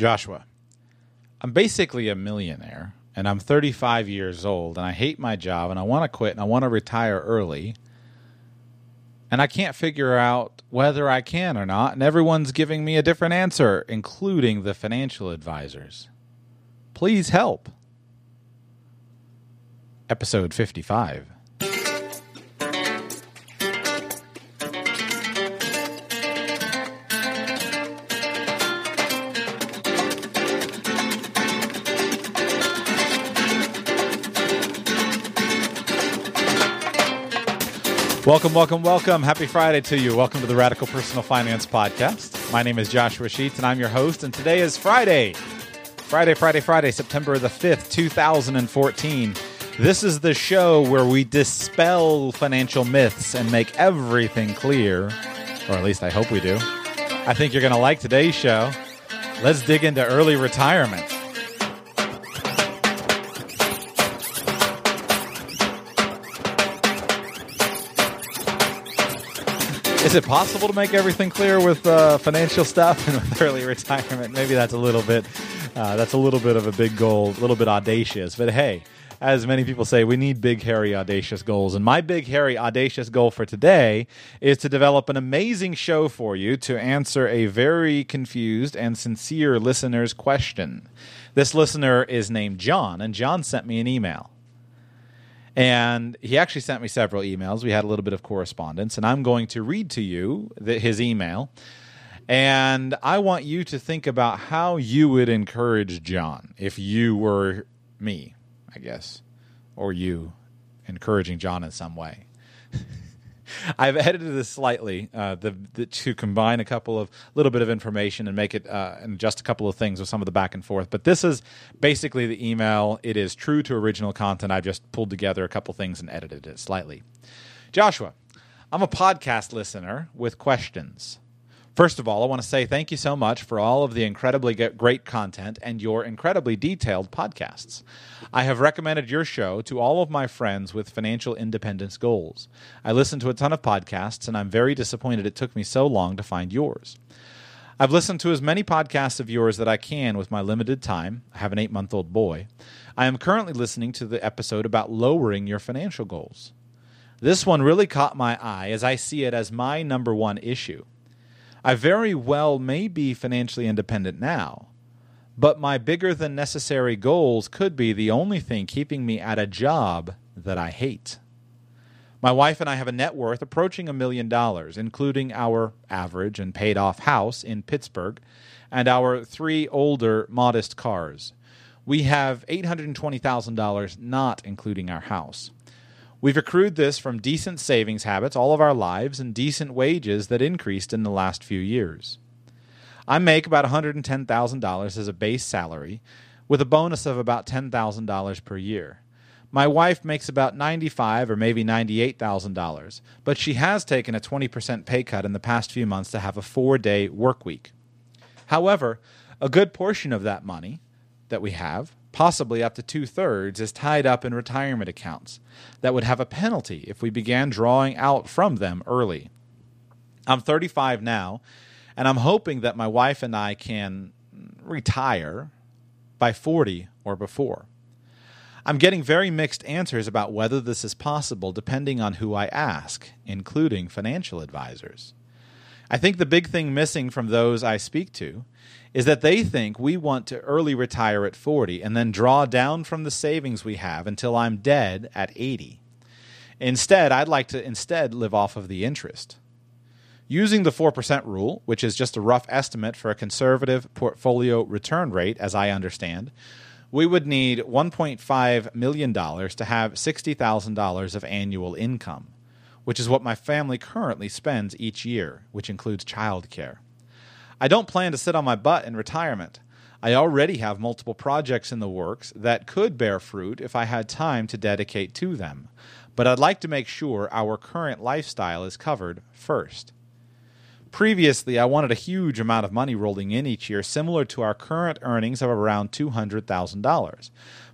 Joshua, I'm basically a millionaire and I'm 35 years old and I hate my job and I want to quit and I want to retire early. And I can't figure out whether I can or not. And everyone's giving me a different answer, including the financial advisors. Please help. Episode 55. Welcome, welcome, welcome. Happy Friday to you. Welcome to the Radical Personal Finance Podcast. My name is Joshua Sheets, and I'm your host. And today is Friday. Friday, Friday, Friday, September the 5th, 2014. This is the show where we dispel financial myths and make everything clear, or at least I hope we do. I think you're going to like today's show. Let's dig into early retirement. Is it possible to make everything clear with uh, financial stuff and with early retirement? Maybe that's a little bit uh, that's a little bit of a big goal, a little bit audacious. But hey, as many people say, we need big, hairy, audacious goals. And my big, hairy, audacious goal for today is to develop an amazing show for you to answer a very confused and sincere listener's question. This listener is named John, and John sent me an email. And he actually sent me several emails. We had a little bit of correspondence, and I'm going to read to you the, his email. And I want you to think about how you would encourage John if you were me, I guess, or you encouraging John in some way. I've edited this slightly uh, the, the, to combine a couple of little bit of information and make it uh, and just a couple of things with some of the back and forth. But this is basically the email. It is true to original content. I've just pulled together a couple things and edited it slightly. Joshua, I'm a podcast listener with questions. First of all, I want to say thank you so much for all of the incredibly great content and your incredibly detailed podcasts. I have recommended your show to all of my friends with financial independence goals. I listen to a ton of podcasts, and I'm very disappointed it took me so long to find yours. I've listened to as many podcasts of yours that I can with my limited time. I have an eight month old boy. I am currently listening to the episode about lowering your financial goals. This one really caught my eye as I see it as my number one issue. I very well may be financially independent now, but my bigger than necessary goals could be the only thing keeping me at a job that I hate. My wife and I have a net worth approaching a million dollars, including our average and paid off house in Pittsburgh and our three older, modest cars. We have $820,000 not including our house. We've accrued this from decent savings habits all of our lives and decent wages that increased in the last few years. I make about $110,000 as a base salary, with a bonus of about $10,000 per year. My wife makes about $95 or maybe $98,000, but she has taken a 20% pay cut in the past few months to have a four day work week. However, a good portion of that money that we have possibly up to two thirds, is tied up in retirement accounts that would have a penalty if we began drawing out from them early. I'm 35 now, and I'm hoping that my wife and I can retire by 40 or before. I'm getting very mixed answers about whether this is possible depending on who I ask, including financial advisors. I think the big thing missing from those I speak to is that they think we want to early retire at 40 and then draw down from the savings we have until I'm dead at 80. Instead, I'd like to instead live off of the interest. Using the 4% rule, which is just a rough estimate for a conservative portfolio return rate, as I understand, we would need $1.5 million to have $60,000 of annual income, which is what my family currently spends each year, which includes childcare. I don't plan to sit on my butt in retirement. I already have multiple projects in the works that could bear fruit if I had time to dedicate to them, but I'd like to make sure our current lifestyle is covered first. Previously, I wanted a huge amount of money rolling in each year, similar to our current earnings of around $200,000.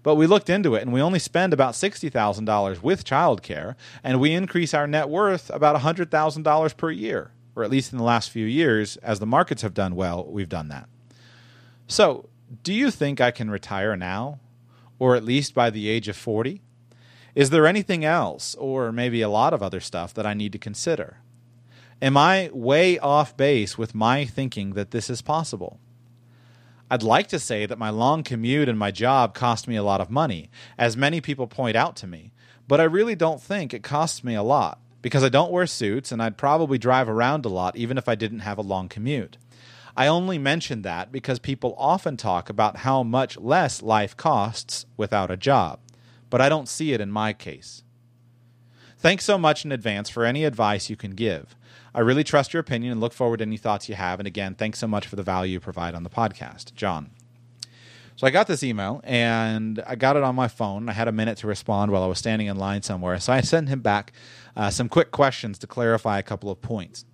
But we looked into it and we only spend about $60,000 with childcare, and we increase our net worth about $100,000 per year or at least in the last few years, as the markets have done well, we've done that. So, do you think I can retire now? Or at least by the age of 40? Is there anything else, or maybe a lot of other stuff, that I need to consider? Am I way off base with my thinking that this is possible? I'd like to say that my long commute and my job cost me a lot of money, as many people point out to me, but I really don't think it costs me a lot because I don't wear suits and I'd probably drive around a lot even if I didn't have a long commute. I only mention that because people often talk about how much less life costs without a job but I don't see it in my case. Thanks so much in advance for any advice you can give. I really trust your opinion and look forward to any thoughts you have. And again, thanks so much for the value you provide on the podcast. John. So I got this email and I got it on my phone. I had a minute to respond while I was standing in line somewhere. So I sent him back uh, some quick questions to clarify a couple of points.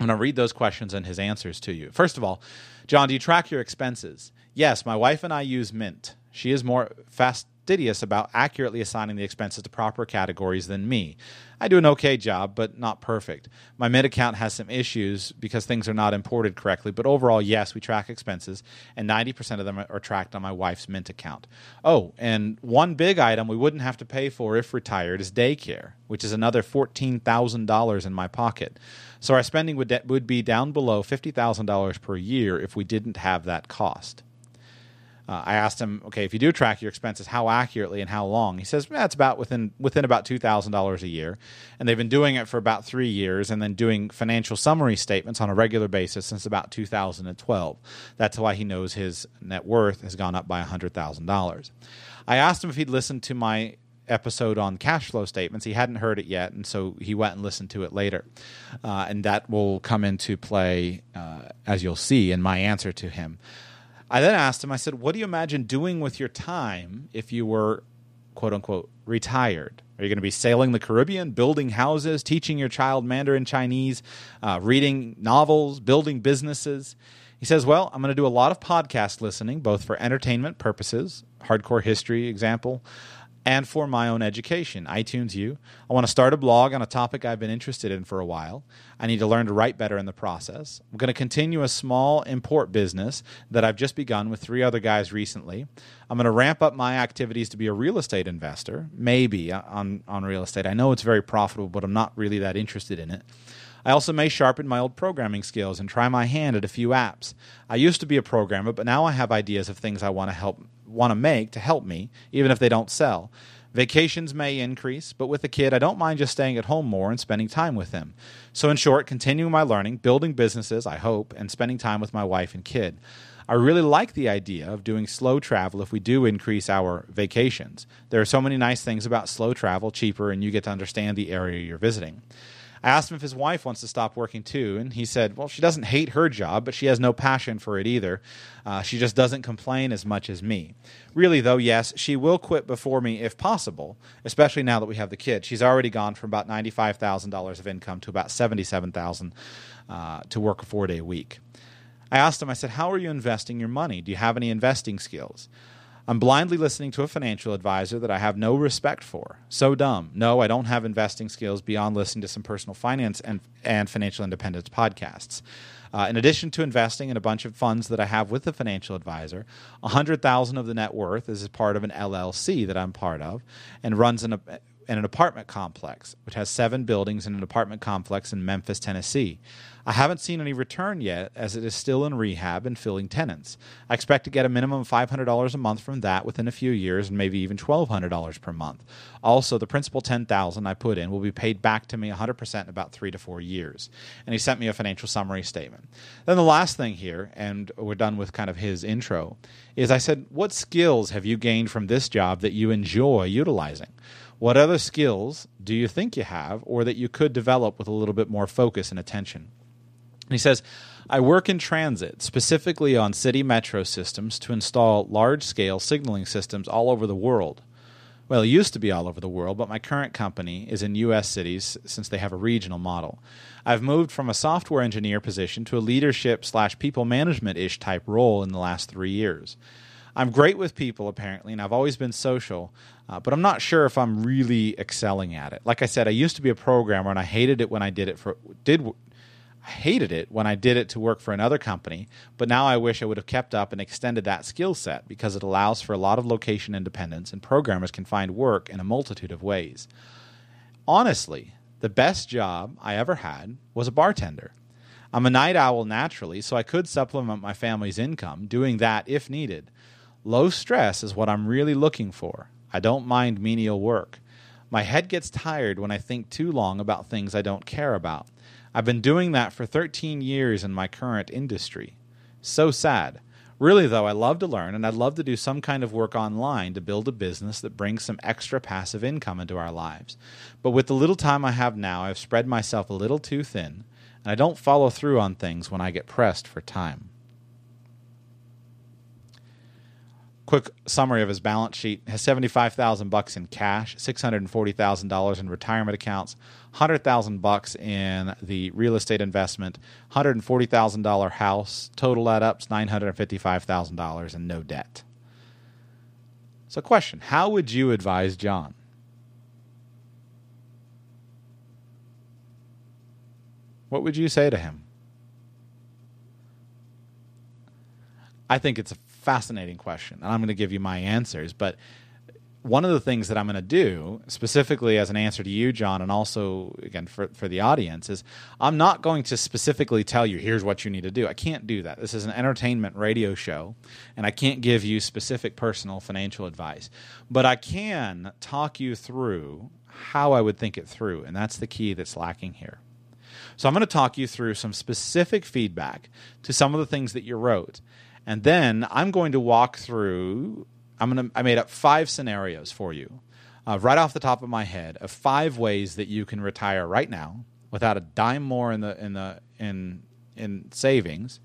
I'm going to read those questions and his answers to you. First of all, John, do you track your expenses? Yes, my wife and I use Mint. She is more fast fastidious about accurately assigning the expenses to proper categories than me. I do an okay job, but not perfect. My Mint account has some issues because things are not imported correctly, but overall, yes, we track expenses, and 90% of them are tracked on my wife's Mint account. Oh, and one big item we wouldn't have to pay for if retired is daycare, which is another $14,000 in my pocket. So our spending would, de- would be down below $50,000 per year if we didn't have that cost. Uh, I asked him, okay, if you do track your expenses, how accurately and how long? He says, it's about within within about two thousand dollars a year, and they've been doing it for about three years, and then doing financial summary statements on a regular basis since about 2012. That's why he knows his net worth has gone up by hundred thousand dollars. I asked him if he'd listened to my episode on cash flow statements. He hadn't heard it yet, and so he went and listened to it later. Uh, and that will come into play, uh, as you'll see, in my answer to him. I then asked him, I said, What do you imagine doing with your time if you were, quote unquote, retired? Are you going to be sailing the Caribbean, building houses, teaching your child Mandarin Chinese, uh, reading novels, building businesses? He says, Well, I'm going to do a lot of podcast listening, both for entertainment purposes, hardcore history example, and for my own education. iTunes U. I want to start a blog on a topic I've been interested in for a while. I need to learn to write better in the process. I'm going to continue a small import business that I've just begun with three other guys recently. I'm going to ramp up my activities to be a real estate investor, maybe uh, on, on real estate. I know it's very profitable, but I'm not really that interested in it. I also may sharpen my old programming skills and try my hand at a few apps. I used to be a programmer, but now I have ideas of things I want to help want to make to help me, even if they don't sell. Vacations may increase, but with a kid, I don't mind just staying at home more and spending time with him. So, in short, continuing my learning, building businesses, I hope, and spending time with my wife and kid. I really like the idea of doing slow travel if we do increase our vacations. There are so many nice things about slow travel, cheaper, and you get to understand the area you're visiting. I asked him if his wife wants to stop working too, and he said, well, she doesn't hate her job, but she has no passion for it either. Uh, she just doesn't complain as much as me. Really, though, yes, she will quit before me if possible, especially now that we have the kid. She's already gone from about $95,000 of income to about 77,000 uh, to work a four day week. I asked him, I said, How are you investing your money? Do you have any investing skills? I'm blindly listening to a financial advisor that I have no respect for. So dumb. No, I don't have investing skills beyond listening to some personal finance and, and financial independence podcasts. Uh, in addition to investing in a bunch of funds that I have with the financial advisor, 100,000 of the net worth is part of an LLC that I'm part of and runs an, in an apartment complex, which has seven buildings in an apartment complex in Memphis, Tennessee. I haven't seen any return yet, as it is still in rehab and filling tenants. I expect to get a minimum of $500 a month from that within a few years, and maybe even $1,200 per month. Also, the principal 10000 I put in will be paid back to me 100% in about three to four years. And he sent me a financial summary statement. Then the last thing here, and we're done with kind of his intro, is I said, What skills have you gained from this job that you enjoy utilizing? What other skills do you think you have or that you could develop with a little bit more focus and attention? And he says, I work in transit, specifically on city metro systems, to install large scale signaling systems all over the world. Well, it used to be all over the world, but my current company is in U.S. cities since they have a regional model. I've moved from a software engineer position to a leadership slash people management ish type role in the last three years. I'm great with people apparently, and I've always been social, uh, but I'm not sure if I'm really excelling at it. Like I said, I used to be a programmer, and I hated it when I did it for did I hated it when I did it to work for another company, but now I wish I would have kept up and extended that skill set because it allows for a lot of location independence and programmers can find work in a multitude of ways. Honestly, the best job I ever had was a bartender. I'm a night owl naturally, so I could supplement my family's income doing that if needed. Low stress is what I'm really looking for. I don't mind menial work. My head gets tired when I think too long about things I don't care about. I've been doing that for 13 years in my current industry. So sad. Really, though, I love to learn and I'd love to do some kind of work online to build a business that brings some extra passive income into our lives. But with the little time I have now, I've spread myself a little too thin, and I don't follow through on things when I get pressed for time. Quick summary of his balance sheet has 75,000 bucks in cash, $640,000 in retirement accounts, 100,000 bucks in the real estate investment, $140,000 house, total add ups $955,000 and no debt. So question, how would you advise John? What would you say to him? I think it's a fascinating question, and I'm going to give you my answers. But one of the things that I'm going to do, specifically as an answer to you, John, and also again for, for the audience, is I'm not going to specifically tell you, here's what you need to do. I can't do that. This is an entertainment radio show, and I can't give you specific personal financial advice. But I can talk you through how I would think it through, and that's the key that's lacking here. So I'm going to talk you through some specific feedback to some of the things that you wrote and then I'm going to walk through. I'm going to. I made up five scenarios for you, uh, right off the top of my head, of five ways that you can retire right now without a dime more in the in the in in savings.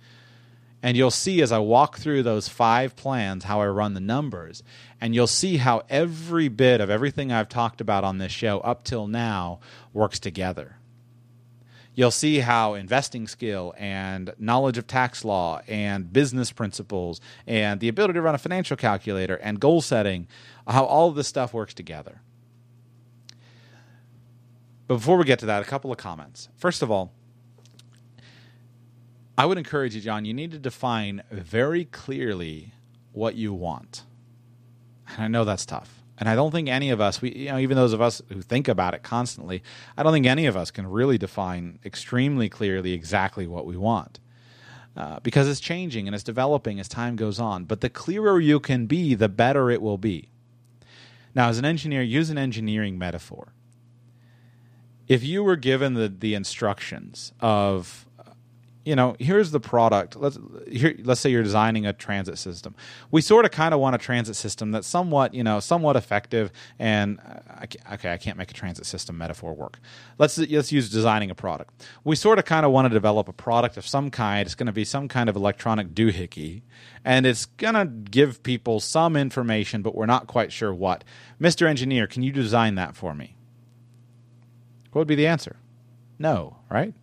And you'll see as I walk through those five plans how I run the numbers. And you'll see how every bit of everything I've talked about on this show up till now works together you'll see how investing skill and knowledge of tax law and business principles and the ability to run a financial calculator and goal setting, how all of this stuff works together. But before we get to that, a couple of comments. First of all, I would encourage you, John, you need to define very clearly what you want. And I know that's tough. And I don't think any of us, we, you know, even those of us who think about it constantly, I don't think any of us can really define extremely clearly exactly what we want. Uh, because it's changing and it's developing as time goes on. But the clearer you can be, the better it will be. Now, as an engineer, use an engineering metaphor. If you were given the, the instructions of you know, here's the product. Let's here, let's say you're designing a transit system. We sort of kind of want a transit system that's somewhat, you know, somewhat effective. And uh, okay, I can't make a transit system metaphor work. Let's let's use designing a product. We sort of kind of want to develop a product of some kind. It's going to be some kind of electronic doohickey, and it's going to give people some information, but we're not quite sure what. Mister Engineer, can you design that for me? What would be the answer? No, right?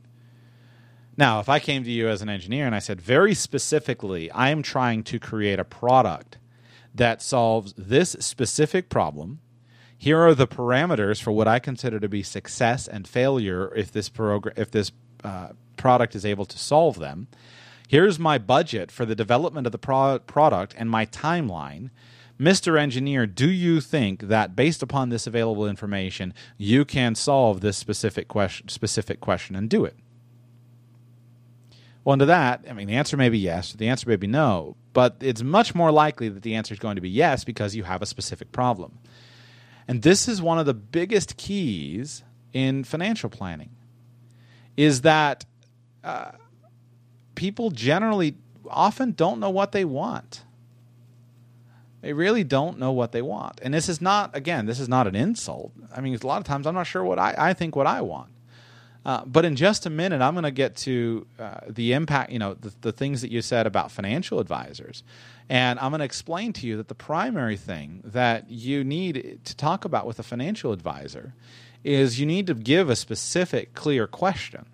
Now, if I came to you as an engineer and I said, very specifically, I am trying to create a product that solves this specific problem. Here are the parameters for what I consider to be success and failure if this if this uh, product is able to solve them. Here's my budget for the development of the pro- product and my timeline. Mr. Engineer, do you think that based upon this available information, you can solve this specific specific question and do it? Well, into that, I mean, the answer may be yes, the answer may be no, but it's much more likely that the answer is going to be yes because you have a specific problem. And this is one of the biggest keys in financial planning is that uh, people generally often don't know what they want. They really don't know what they want. And this is not, again, this is not an insult. I mean, a lot of times I'm not sure what I, I think what I want. Uh, but in just a minute, I'm going to get to uh, the impact, you know, the, the things that you said about financial advisors. And I'm going to explain to you that the primary thing that you need to talk about with a financial advisor is you need to give a specific, clear question.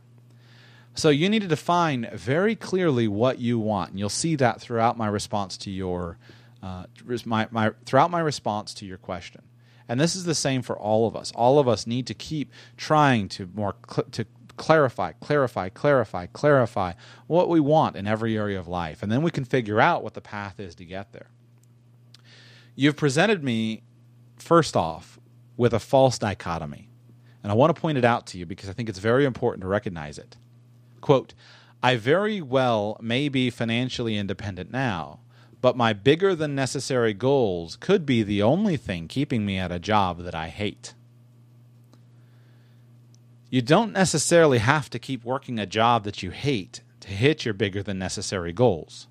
So you need to define very clearly what you want. And you'll see that throughout my response to your uh, my, my, throughout my response to your question. And this is the same for all of us. All of us need to keep trying to more cl- to clarify, clarify, clarify, clarify what we want in every area of life. And then we can figure out what the path is to get there. You've presented me, first off, with a false dichotomy. And I want to point it out to you because I think it's very important to recognize it. Quote, I very well may be financially independent now, but my bigger than necessary goals could be the only thing keeping me at a job that I hate. You don't necessarily have to keep working a job that you hate to hit your bigger than necessary goals.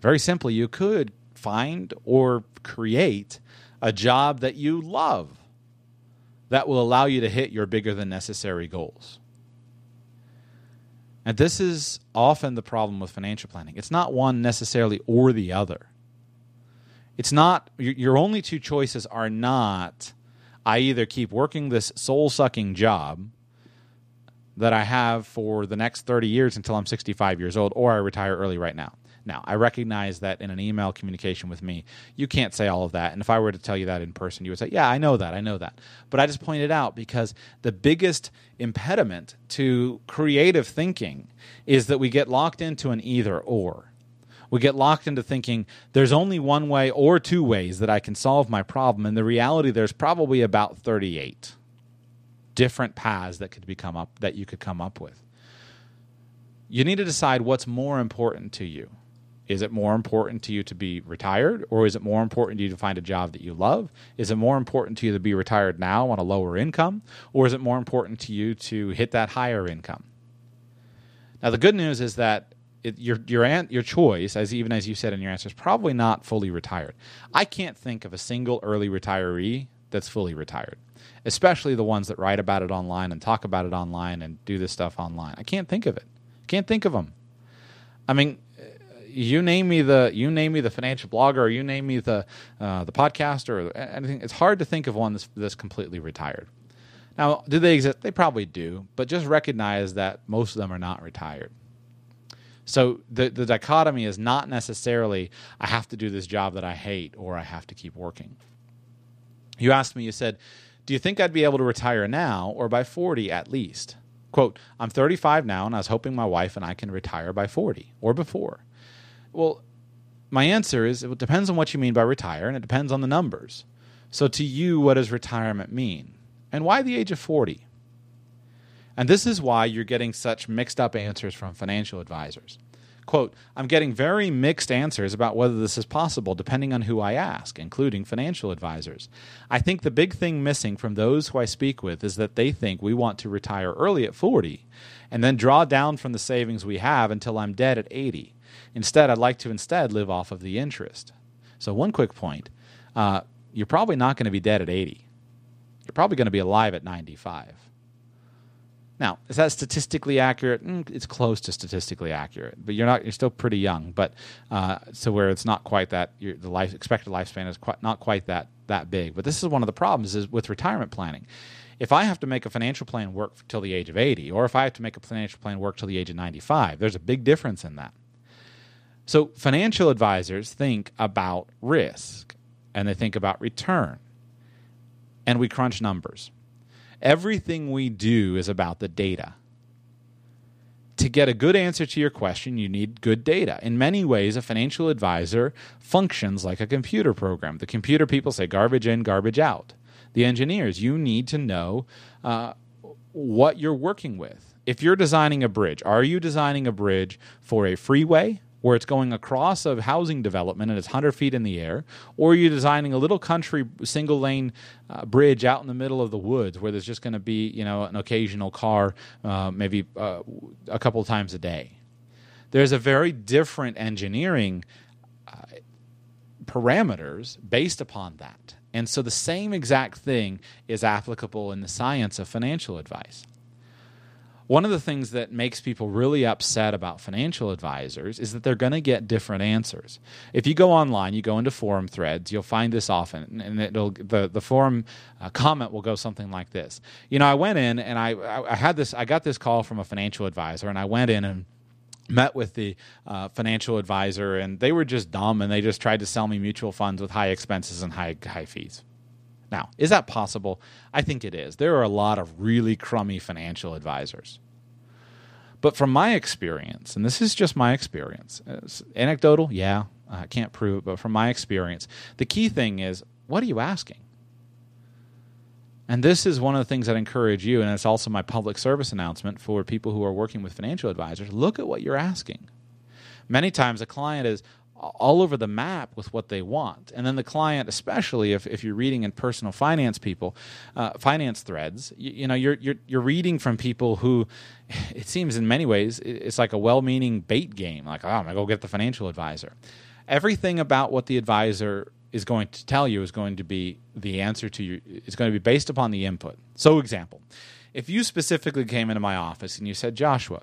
Very simply, you could find or create a job that you love that will allow you to hit your bigger than necessary goals. And this is often the problem with financial planning. It's not one necessarily or the other. It's not, your only two choices are not I either keep working this soul sucking job that I have for the next 30 years until I'm 65 years old, or I retire early right now. Now, I recognize that in an email communication with me, you can't say all of that. And if I were to tell you that in person, you would say, Yeah, I know that. I know that. But I just pointed out because the biggest impediment to creative thinking is that we get locked into an either or we get locked into thinking there's only one way or two ways that I can solve my problem. And the reality, there's probably about 38 different paths that could become up that you could come up with. You need to decide what's more important to you. Is it more important to you to be retired, or is it more important to you to find a job that you love? Is it more important to you to be retired now on a lower income, or is it more important to you to hit that higher income? Now, the good news is that it, your your your choice, as even as you said in your answer, is probably not fully retired. I can't think of a single early retiree that's fully retired, especially the ones that write about it online and talk about it online and do this stuff online. I can't think of it. Can't think of them. I mean, you name me the you name me the financial blogger, or you name me the uh, the podcaster, or anything. It's hard to think of one that's, that's completely retired. Now, do they exist? They probably do, but just recognize that most of them are not retired. So the the dichotomy is not necessarily I have to do this job that I hate or I have to keep working. You asked me, you said, "Do you think I'd be able to retire now or by 40 at least?" Quote, "I'm 35 now and I was hoping my wife and I can retire by 40 or before." Well, my answer is it depends on what you mean by retire and it depends on the numbers. So to you, what does retirement mean? And why the age of 40? And this is why you're getting such mixed up answers from financial advisors. Quote, I'm getting very mixed answers about whether this is possible depending on who I ask, including financial advisors. I think the big thing missing from those who I speak with is that they think we want to retire early at 40 and then draw down from the savings we have until I'm dead at 80. Instead, I'd like to instead live off of the interest. So, one quick point uh, you're probably not going to be dead at 80. You're probably going to be alive at 95. Now, is that statistically accurate? Mm, it's close to statistically accurate, but you're not. You're still pretty young, but uh, so where it's not quite that the life expected lifespan is quite, not quite that that big. But this is one of the problems is with retirement planning. If I have to make a financial plan work till the age of 80, or if I have to make a financial plan work till the age of 95, there's a big difference in that. So financial advisors think about risk and they think about return, and we crunch numbers. Everything we do is about the data. To get a good answer to your question, you need good data. In many ways, a financial advisor functions like a computer program. The computer people say garbage in, garbage out. The engineers, you need to know uh, what you're working with. If you're designing a bridge, are you designing a bridge for a freeway where it's going across a housing development and it's 100 feet in the air, or you're designing a little country single lane uh, bridge out in the middle of the woods where there's just going to be you know an occasional car, uh, maybe uh, a couple times a day. There's a very different engineering uh, parameters based upon that. And so the same exact thing is applicable in the science of financial advice. One of the things that makes people really upset about financial advisors is that they're going to get different answers. If you go online, you go into forum threads, you'll find this often, and it'll the the forum uh, comment will go something like this. You know, I went in and I I had this I got this call from a financial advisor, and I went in and met with the uh, financial advisor and they were just dumb and they just tried to sell me mutual funds with high expenses and high high fees Now, is that possible? I think it is. There are a lot of really crummy financial advisors. But from my experience, and this is just my experience, uh, anecdotal, yeah, I can't prove it, but from my experience, the key thing is what are you asking? And this is one of the things that I encourage you, and it's also my public service announcement for people who are working with financial advisors. Look at what you're asking. Many times a client is all over the map with what they want. And then the client, especially if, if you're reading in personal finance people, uh, finance threads, you, you, know, you're, you're, you're reading from people who it seems in many ways it's like a well-meaning bait game. Like, oh, I'm to go get the financial advisor. Everything about what the advisor is going to tell you is going to be the answer to you. It's going to be based upon the input. So, example, if you specifically came into my office and you said, Joshua,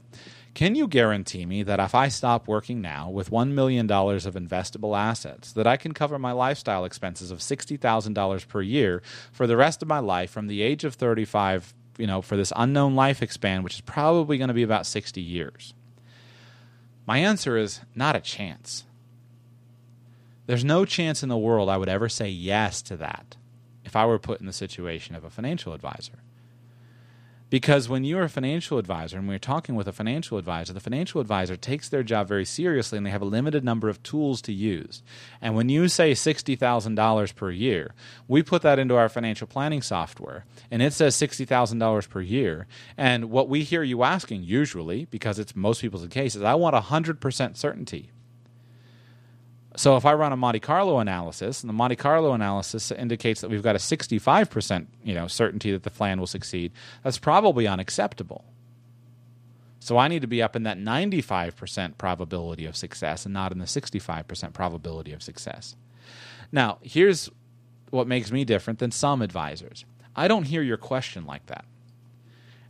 can you guarantee me that if I stop working now with $1 million of investable assets, that I can cover my lifestyle expenses of $60,000 per year for the rest of my life from the age of 35, you know, for this unknown life expand, which is probably going to be about 60 years? My answer is not a chance. There's no chance in the world I would ever say yes to that if I were put in the situation of a financial advisor. Because when you're a financial advisor and we're talking with a financial advisor, the financial advisor takes their job very seriously and they have a limited number of tools to use. And when you say $60,000 per year, we put that into our financial planning software and it says $60,000 per year. And what we hear you asking, usually, because it's most people's case, is I want 100% certainty. So if I run a Monte Carlo analysis, and the Monte Carlo analysis indicates that we've got a 65% you know, certainty that the plan will succeed, that's probably unacceptable. So I need to be up in that 95% probability of success and not in the 65% probability of success. Now, here's what makes me different than some advisors. I don't hear your question like that.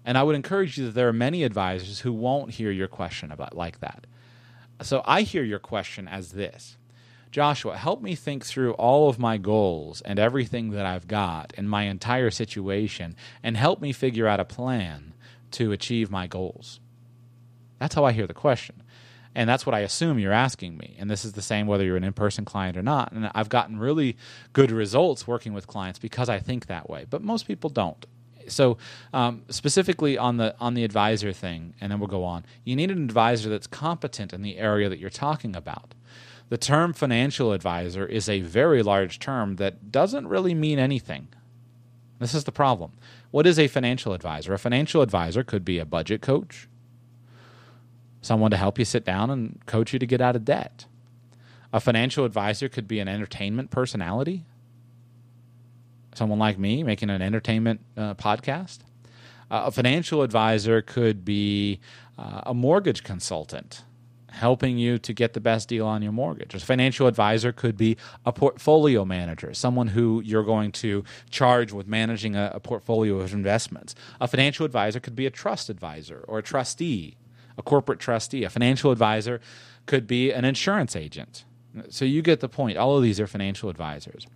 And I would encourage you that there are many advisors who won't hear your question about like that. So I hear your question as this Joshua, help me think through all of my goals and everything that I've got and my entire situation, and help me figure out a plan to achieve my goals. That's how I hear the question. And that's what I assume you're asking me. And this is the same whether you're an in person client or not. And I've gotten really good results working with clients because I think that way. But most people don't. So um, specifically on the on the advisor thing, and then we'll go on. You need an advisor that's competent in the area that you're talking about. The term financial advisor is a very large term that doesn't really mean anything. This is the problem. What is a financial advisor? A financial advisor could be a budget coach, someone to help you sit down and coach you to get out of debt. A financial advisor could be an entertainment personality, someone like me making an entertainment uh, podcast. Uh, a financial advisor could be uh, a mortgage consultant helping you to get the best deal on your mortgage. A financial advisor could be a portfolio manager, someone who you're going to charge with managing a, a, portfolio of investments. A financial advisor could be a trust advisor or a trustee, a corporate trustee. A financial advisor could be an insurance agent. So you get the point. All of these are financial advisors.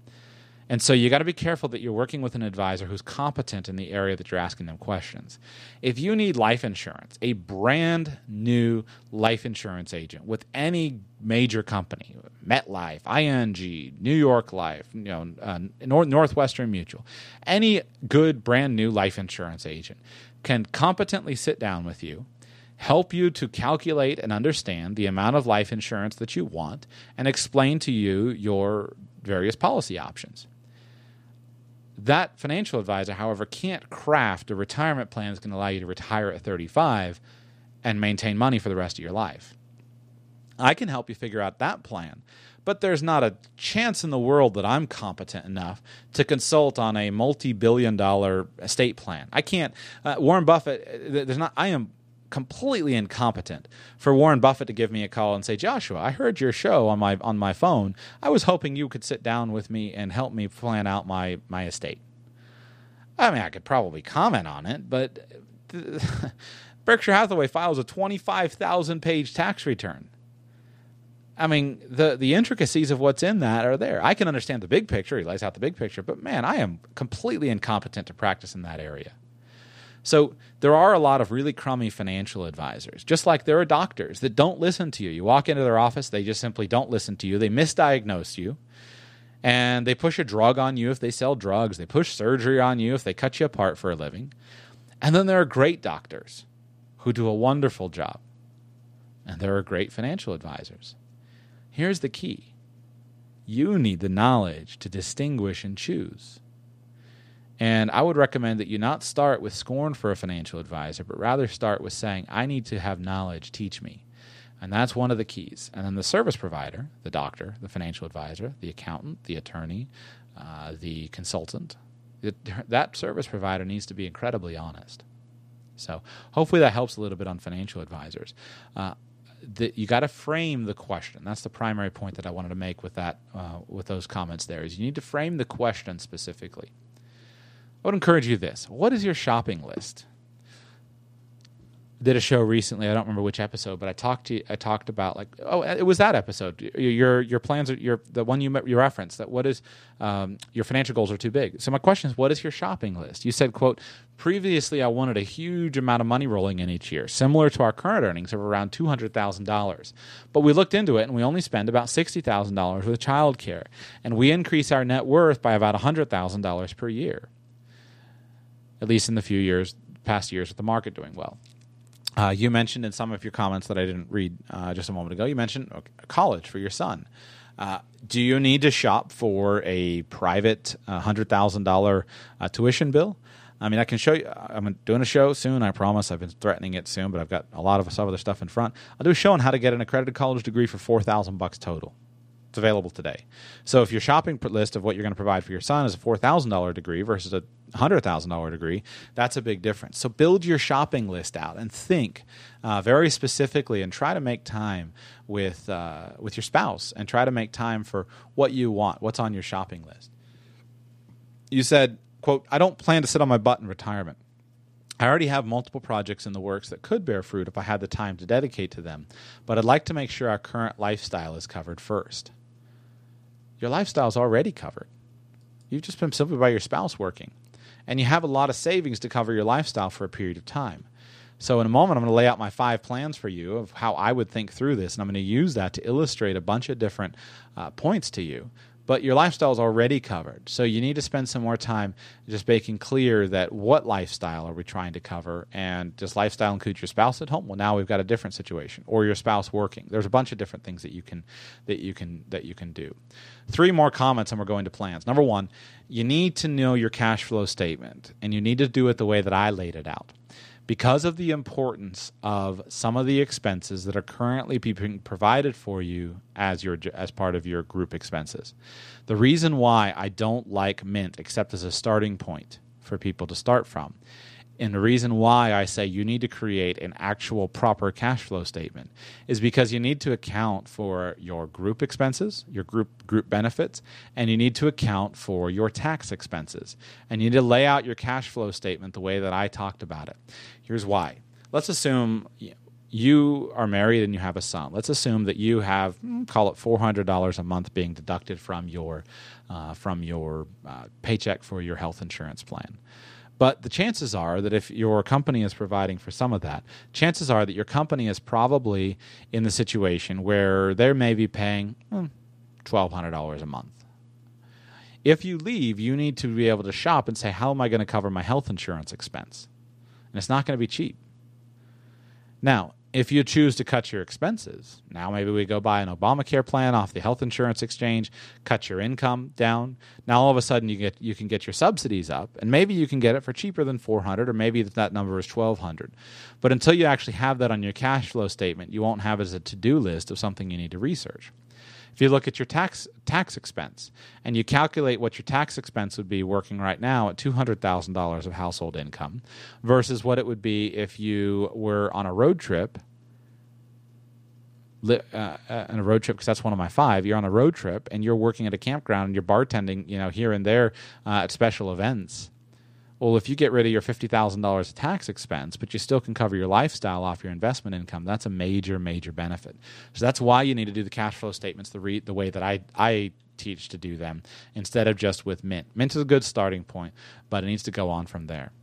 And so you got to be careful that you're working with an advisor who's competent in the area that you're asking them questions. If you need life insurance, a brand new life insurance agent with any major company, MetLife, ING, New York Life, you know, uh, Northwestern Mutual, any good brand new life insurance agent can competently sit down with you help you to calculate and understand the amount of life insurance that you want and explain to you your various policy options. That financial advisor, however, can't craft a retirement plan that's going to allow you to retire at 35 and maintain money for the rest of your life. I can help you figure out that plan, but there's not a chance in the world that I'm competent enough to consult on a multi-billion dollar estate plan. I can't. Uh, Warren Buffett. There's not. I am completely incompetent for Warren Buffett to give me a call and say, "Joshua, I heard your show on my on my phone. I was hoping you could sit down with me and help me plan out my my estate." I mean, I could probably comment on it, but Berkshire Hathaway files a 25,000 page tax return. I mean, the the intricacies of what's in that are there. I can understand the big picture. He lays out the big picture, but man, I am completely incompetent to practice in that area. So there are a lot of really crummy financial advisors, just like there are doctors that don't listen to you. You walk into their office, they just simply don't listen to you. They misdiagnose you. And they push a drug on you if they sell drugs. They push surgery on you if they cut you apart for a living. And then there are great doctors who do a wonderful job. And there are great financial advisors. Here's the key you need the knowledge to distinguish and choose. And I would recommend that you not start with scorn for a financial advisor, but rather start with saying, I need to have knowledge, teach me. And that's one of the keys. And then the service provider, the doctor, the financial advisor, the accountant, the attorney, uh, the consultant, that service provider needs to be incredibly honest. So hopefully that helps a little bit on financial advisors. Uh, you got to frame the question. That's the primary point that I wanted to make with that, uh, with those comments. There is you need to frame the question specifically. I would encourage you this: What is your shopping list? did a show recently. I don't remember which episode, but I talked to I talked about like oh it was that episode. Your your plans are your the one you you referenced that what is um, your financial goals are too big. So my question is, what is your shopping list? You said quote previously I wanted a huge amount of money rolling in each year, similar to our current earnings of around two hundred thousand dollars. But we looked into it and we only spend about sixty thousand dollars with child care, and we increase our net worth by about hundred thousand dollars per year. At least in the few years past years with the market doing well. Uh, you mentioned in some of your comments that I didn't read uh, just a moment ago, you mentioned college for your son. Uh, do you need to shop for a private $100,000 uh, tuition bill? I mean, I can show you. I'm doing a show soon. I promise. I've been threatening it soon, but I've got a lot of other stuff in front. I'll do a show on how to get an accredited college degree for four thousand bucks total. It's available today. So if your shopping list of what you're going to provide for your son is a four thousand dollar degree versus a hundred thousand dollar degree, that's a big difference. So build your shopping list out and think uh, very specifically, and try to make time with uh, with your spouse, and try to make time for what you want, what's on your shopping list. You said, "quote I don't plan to sit on my butt in retirement." I already have multiple projects in the works that could bear fruit if I had the time to dedicate to them, but I'd like to make sure our current lifestyle is covered first your lifestyle is already covered. You've just been simply by your spouse working. And you have a lot of savings to cover your lifestyle for a period of time. So, in a moment, I'm going to lay out my five plans for you of how I would think through this. And I'm going to use that to illustrate a bunch of different uh, points to you but your lifestyle is already covered. So you need to spend some more time just making clear that what lifestyle are we trying to cover, and does lifestyle include your spouse at home? Well, now we've got a different situation, or your spouse working. There's a bunch of different things that you can that you can that you can do. Three more comments, and we're going to plans. Number one, you need to know your cash flow statement, and you need to do it the way that I laid it out because of the importance of some of the expenses that are currently being provided for you as your as part of your group expenses. The reason why I don't like Mint except as a starting point for people to start from and the reason why I say you need to create an actual proper cash flow statement is because you need to account for your group expenses, your group group benefits, and you need to account for your tax expenses. And you need to lay out your cash flow statement the way that I talked about it. Here's why. Let's assume you are married and you have a son. Let's assume that you have hmm, call it four hundred dollars a month being deducted from your uh, from your uh, paycheck for your health insurance plan. But the chances are that if your company is providing for some of that, chances are that your company is probably in the situation where they may be paying hmm, $1,200 a month. If you leave, you need to be able to shop and say, How am I going to cover my health insurance expense? And it's not going to be cheap. Now, if you choose to cut your expenses, now maybe we go buy an Obamacare plan off the health insurance exchange, cut your income down. Now all of a sudden you get you can get your subsidies up, and maybe you can get it for cheaper than 400 or maybe that number is 1200. But until you actually have that on your cash flow statement, you won't have it as a to-do list of something you need to research. If you look at your tax tax expense and you calculate what your tax expense would be working right now at $200,000 of household income versus what it would be if you were on a road trip uh, uh, on a road trip because that's one of my five. You're on a road trip and you're working at a campground and you're bartending, you know, here and there uh, at special events. Well, if you get rid of your fifty thousand dollars of tax expense, but you still can cover your lifestyle off your investment income, that's a major, major benefit. So that's why you need to do the cash flow statements the re- the way that I I teach to do them instead of just with Mint. Mint is a good starting point, but it needs to go on from there.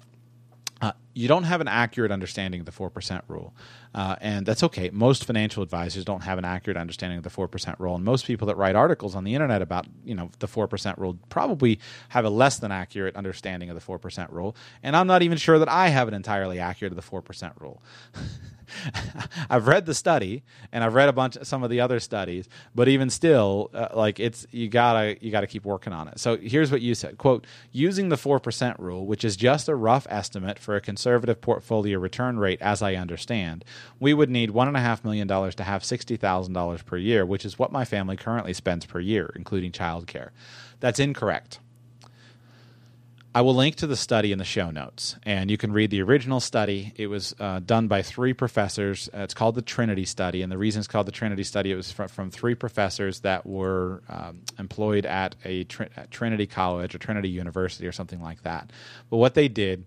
Uh, you don't have an accurate understanding of the 4% rule. Uh, and that's okay. Most financial advisors don't have an accurate understanding of the 4% rule. And most people that write articles on the internet about you know the 4% rule probably have a less than accurate understanding of the 4% rule. And I'm not even sure that I have an entirely accurate of the 4% rule. I've read the study and I've read a bunch of some of the other studies, but even still, uh, like it's you gotta you gotta keep working on it. So here's what you said: "quote Using the four percent rule, which is just a rough estimate for a conservative portfolio return rate, as I understand, we would need one and a half million dollars to have sixty thousand dollars per year, which is what my family currently spends per year, including childcare. That's incorrect." I will link to the study in the show notes, and you can read the original study. It was uh, done by three professors. Uh, it's called the Trinity Study, and the reason it's called the Trinity Study it was from, from three professors that were um, employed at a at Trinity College or Trinity University or something like that. But what they did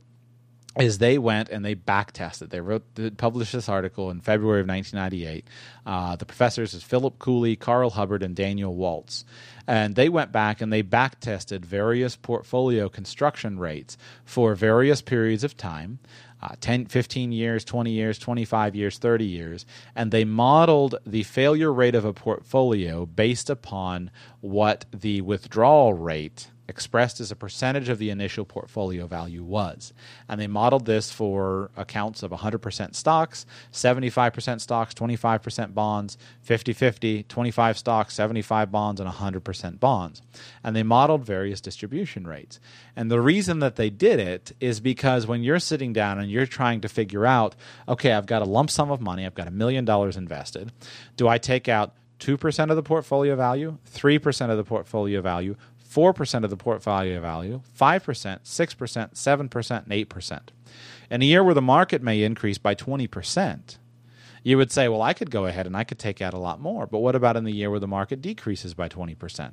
is they went and they back tested. They wrote, they published this article in February of 1998. Uh, the professors is Philip Cooley, Carl Hubbard, and Daniel Walz, and they went back and they back tested various portfolio construction rates for various periods of time. Uh, 10, 15 years, 20 years, 25 years, 30 years, and they modeled the failure rate of a portfolio based upon what the withdrawal rate expressed as a percentage of the initial portfolio value was. And they modeled this for accounts of 100% stocks, 75% stocks, 25% bonds, 50 50, 25 stocks, 75 bonds, and 100% bonds. And they modeled various distribution rates. And the reason that they did it is because when you're sitting down and you're trying to figure out, okay, I've got a lump sum of money, I've got a million dollars invested, do I take out 2% of the portfolio value, 3% of the portfolio value, 4% of the portfolio value, 5%, 6%, 7%, and 8%. In a year where the market may increase by 20%, you would say, well, I could go ahead and I could take out a lot more. But what about in the year where the market decreases by 20%?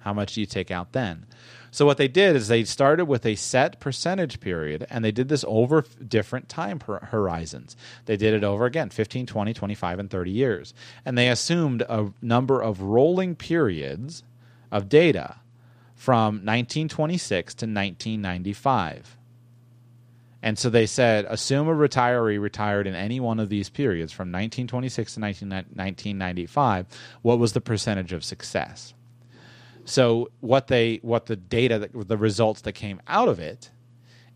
How much do you take out then? So, what they did is they started with a set percentage period and they did this over different time horizons. They did it over again 15, 20, 25, and 30 years. And they assumed a number of rolling periods of data from 1926 to 1995. And so they said, assume a retiree retired in any one of these periods from 1926 to 1995. What was the percentage of success? So what they, what the data, that, the results that came out of it,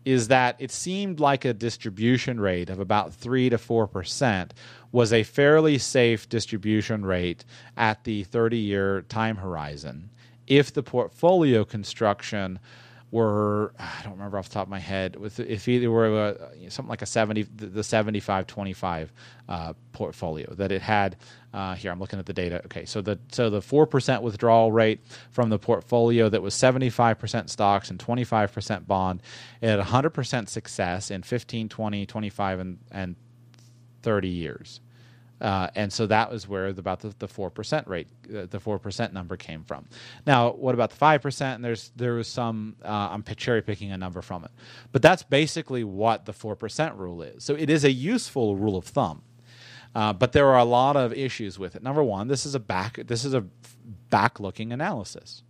is that it seemed like a distribution rate of about three to four percent was a fairly safe distribution rate at the 30 year time horizon if the portfolio construction were I don't remember off the top of my head with if either were a, uh, something like a 70 the 75 25 uh, portfolio that it had uh, here I'm looking at the data. Okay so the so the 4% withdrawal rate from the portfolio that was 75% stocks and 25% bond it had 100% success in 15 20 25 and and 30 years uh, and so that was where the, about the, the 4% rate, uh, the 4% number came from. Now, what about the 5%? And there's, there was some, uh, I'm cherry picking a number from it. But that's basically what the 4% rule is. So it is a useful rule of thumb. Uh, but there are a lot of issues with it. Number one, this is a back, this is a back-looking analysis.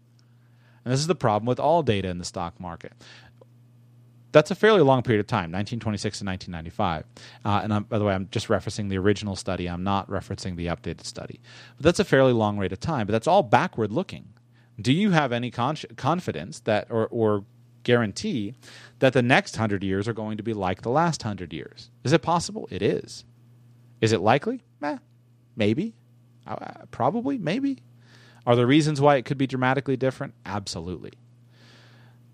And this is the problem with all data in the stock market that's a fairly long period of time, 1926 to 1995. Uh, and I'm, by the way, I'm just referencing the original study. I'm not referencing the updated study. But that's a fairly long rate of time. But that's all backward looking. Do you have any con- confidence that, or, or guarantee that the next hundred years are going to be like the last hundred years? Is it possible? It is. Is it likely? Eh, maybe. Uh, probably. Maybe. Are there reasons why it could be dramatically different? Absolutely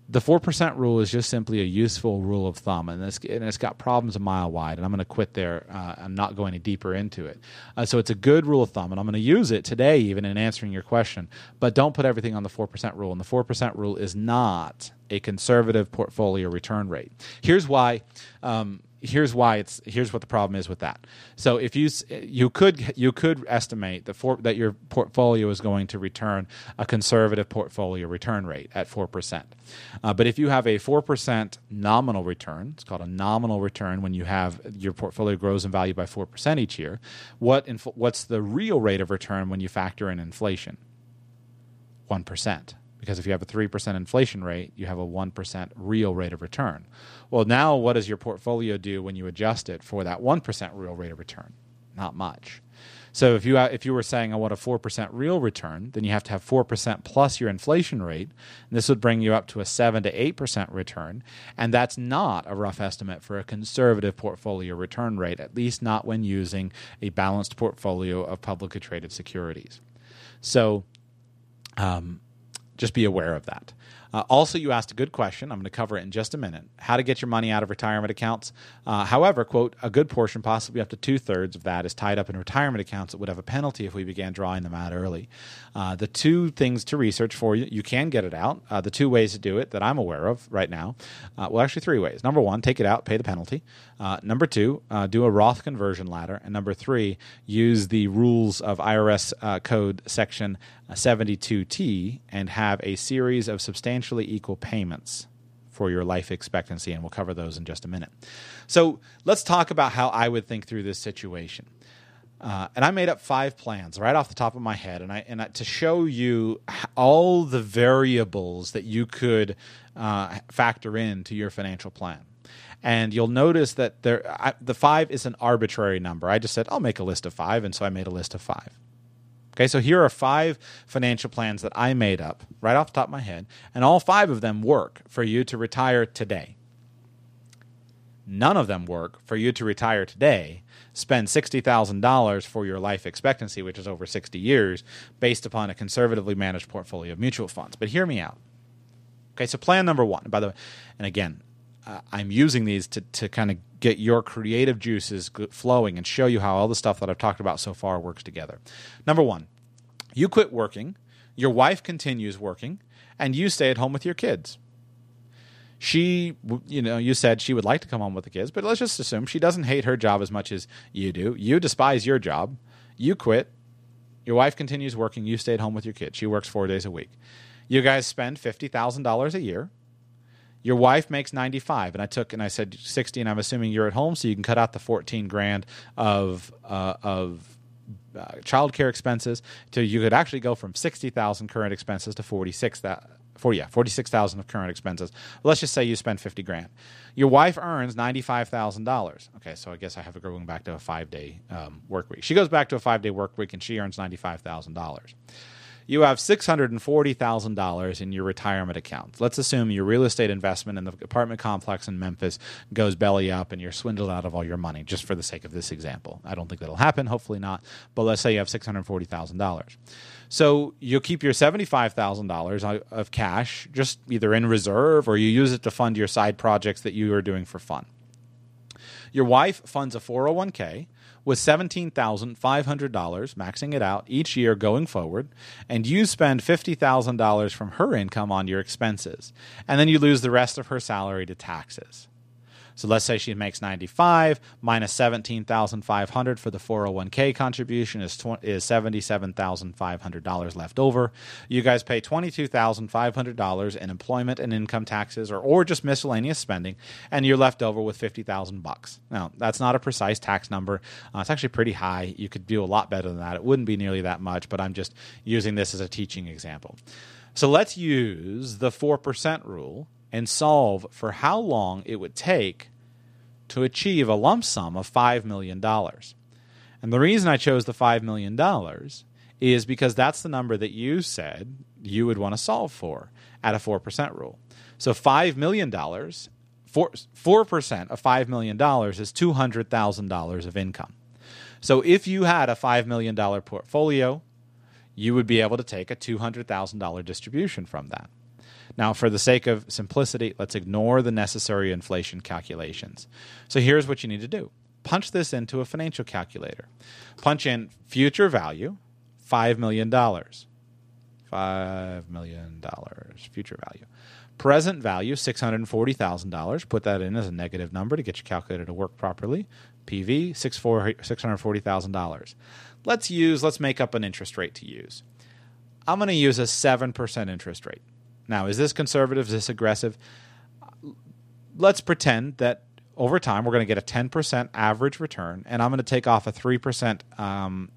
the 4% rule is just simply a useful rule of thumb, and, this, and it's got problems a mile wide. And I'm going to quit there. Uh, I'm not going any deeper into it. Uh, so it's a good rule of thumb, and I'm going to use it today, even in answering your question. But don't put everything on the 4% rule. And the 4% rule is not a conservative portfolio return rate. Here's why um, here's why it's here's what the problem is with that. So if you you could you could estimate the for, that your portfolio is going to return a conservative portfolio return rate at four percent, uh, but if you have a four percent nominal return, it's called a nominal return when you have your portfolio grows in value by four percent each year. What inf- what's the real rate of return when you factor in inflation? One percent because if you have a 3% inflation rate, you have a 1% real rate of return. Well, now what does your portfolio do when you adjust it for that 1% real rate of return? Not much. So if you if you were saying I want a four percent real return, then you have to have four percent plus your inflation rate. And this would bring you up to a seven to eight percent return, and that's not a rough estimate for a conservative portfolio return rate, at least not when using a balanced portfolio of publicly traded securities. So, um, just be aware of that. Uh, also, you asked a good question. I'm going to cover it in just a minute. How to get your money out of retirement accounts. Uh, however, quote, a good portion, possibly up to two thirds of that, is tied up in retirement accounts that would have a penalty if we began drawing them out early. Uh, the two things to research for you, you can get it out. Uh, the two ways to do it that I'm aware of right now, uh, well, actually, three ways. Number one, take it out, pay the penalty. Uh, number two, do a Roth conversion ladder. And number three, use the rules of IRS code section 72T and have a series of substantially equal payments for your life expectancy, and we'll cover those in just a minute. So let's talk about how I would think through this situation. Uh, and I made up five plans right off the top of my head, and I and I, to show you all the variables that you could uh, factor into your financial plan. And you'll notice that there, I, the five is an arbitrary number. I just said I'll make a list of five, and so I made a list of five. Okay, so here are five financial plans that I made up right off the top of my head, and all five of them work for you to retire today. None of them work for you to retire today, spend $60,000 for your life expectancy, which is over 60 years, based upon a conservatively managed portfolio of mutual funds. But hear me out. Okay, so plan number one, by the way, and again, uh, I'm using these to, to kind of get your creative juices flowing and show you how all the stuff that I've talked about so far works together. Number one, you quit working, your wife continues working, and you stay at home with your kids. She, you know, you said she would like to come home with the kids, but let's just assume she doesn't hate her job as much as you do. You despise your job. You quit. Your wife continues working. You stay at home with your kids. She works four days a week. You guys spend $50,000 a year your wife makes 95 and i took and i said 60 and i'm assuming you're at home so you can cut out the 14 grand of uh, of uh, child care expenses to you could actually go from 60,000 current expenses to 46 that 40 yeah 46,000 of current expenses. Let's just say you spend 50 grand. Your wife earns $95,000 okay so i guess i have to go going back to a 5 day um, work week. She goes back to a 5 day work week and she earns $95,000 you have $640,000 in your retirement account. Let's assume your real estate investment in the apartment complex in Memphis goes belly up and you're swindled out of all your money, just for the sake of this example. I don't think that'll happen, hopefully not, but let's say you have $640,000. So you'll keep your $75,000 of cash just either in reserve or you use it to fund your side projects that you are doing for fun. Your wife funds a 401k with $17,500, maxing it out each year going forward, and you spend $50,000 from her income on your expenses. And then you lose the rest of her salary to taxes. So let's say she makes 95 minus 17,500 for the 401k contribution is is $77,500 left over. You guys pay $22,500 in employment and income taxes or or just miscellaneous spending and you're left over with 50,000 bucks. Now, that's not a precise tax number. Uh, it's actually pretty high. You could do a lot better than that. It wouldn't be nearly that much, but I'm just using this as a teaching example. So let's use the 4% rule and solve for how long it would take to achieve a lump sum of $5 million. And the reason I chose the $5 million is because that's the number that you said you would want to solve for at a 4% rule. So $5 million, 4, 4% of $5 million is $200,000 of income. So if you had a $5 million portfolio, you would be able to take a $200,000 distribution from that. Now, for the sake of simplicity, let's ignore the necessary inflation calculations. So here's what you need to do punch this into a financial calculator. Punch in future value, $5 million. $5 million future value. Present value, $640,000. Put that in as a negative number to get your calculator to work properly. PV, $640,000. Let's use, let's make up an interest rate to use. I'm going to use a 7% interest rate. Now, is this conservative? Is this aggressive? Let's pretend that over time we're going to get a 10% average return, and I'm going to take off a 3% um,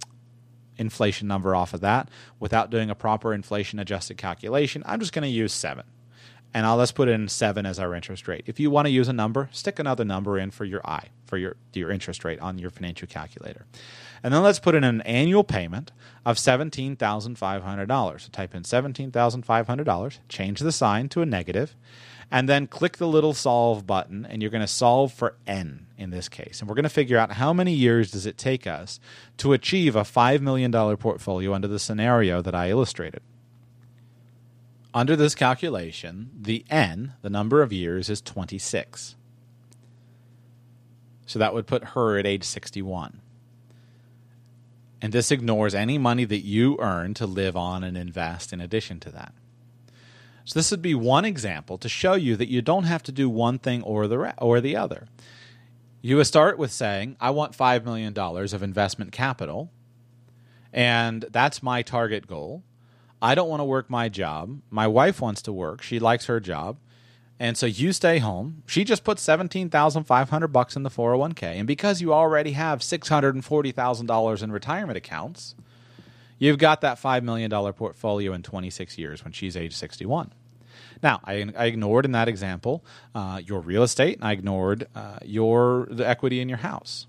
inflation number off of that without doing a proper inflation adjusted calculation, I'm just going to use 7. And I'll let's put in 7 as our interest rate. If you want to use a number, stick another number in for your I, for your your interest rate on your financial calculator. And then let's put in an annual payment of $17,500. So type in $17,500, change the sign to a negative, and then click the little solve button and you're going to solve for n in this case and we're going to figure out how many years does it take us to achieve a $5 million portfolio under the scenario that i illustrated under this calculation the n the number of years is 26 so that would put her at age 61 and this ignores any money that you earn to live on and invest in addition to that so this would be one example to show you that you don't have to do one thing or the or the other. You would start with saying, "I want five million dollars of investment capital, and that's my target goal. I don't want to work my job. My wife wants to work; she likes her job, and so you stay home. She just put seventeen thousand five hundred bucks in the four hundred one k, and because you already have six hundred and forty thousand dollars in retirement accounts." You've got that $5 million portfolio in 26 years when she's age 61. Now, I, I ignored in that example uh, your real estate, and I ignored uh, your the equity in your house.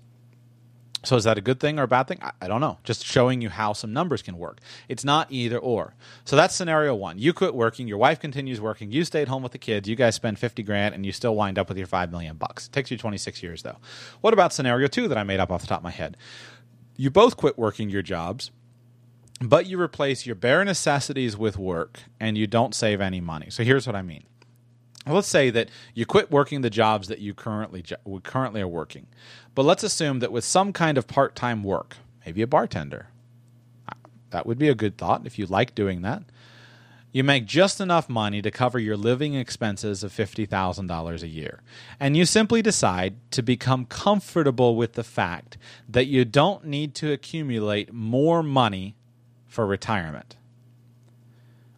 So is that a good thing or a bad thing? I, I, don't know. Just showing you how some numbers can work. It's not either or. So that's scenario one. You quit working, your wife continues working, you stay at home with the kids, you guys spend 50 grand and you still wind up with your 5 million bucks. It takes you 26 years though. What about scenario two that I made up off the top of my head? You both quit working your jobs but you replace your bare necessities with work and you don't save any money. So here's what I mean. Let's say that you quit working the jobs that you currently currently are working. But let's assume that with some kind of part-time work, maybe a bartender. That would be a good thought if you like doing that. You make just enough money to cover your living expenses of $50,000 a year. And you simply decide to become comfortable with the fact that you don't need to accumulate more money for retirement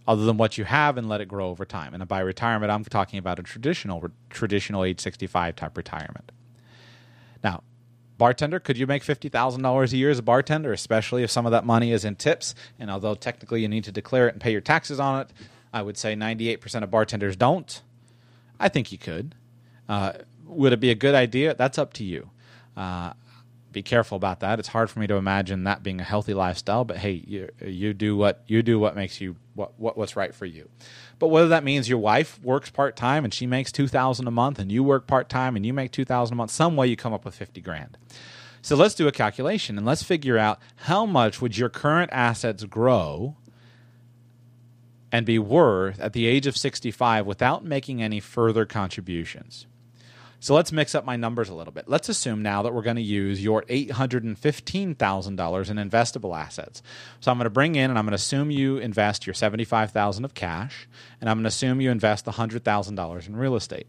other than what you have and let it grow over time. And by retirement, I'm talking about a traditional traditional age 65 type retirement. Bartender, could you make $50,000 a year as a bartender, especially if some of that money is in tips? And although technically you need to declare it and pay your taxes on it, I would say 98% of bartenders don't. I think you could. Uh, would it be a good idea? That's up to you. Uh, be careful about that. It's hard for me to imagine that being a healthy lifestyle. But hey, you you do what you do what makes you what, what what's right for you. But whether that means your wife works part time and she makes two thousand a month, and you work part time and you make two thousand a month, some way you come up with fifty grand. So let's do a calculation and let's figure out how much would your current assets grow and be worth at the age of 65 without making any further contributions. So let's mix up my numbers a little bit. Let's assume now that we're going to use your $815,000 in investable assets. So I'm going to bring in and I'm going to assume you invest your 75,000 of cash and I'm going to assume you invest the $100,000 in real estate.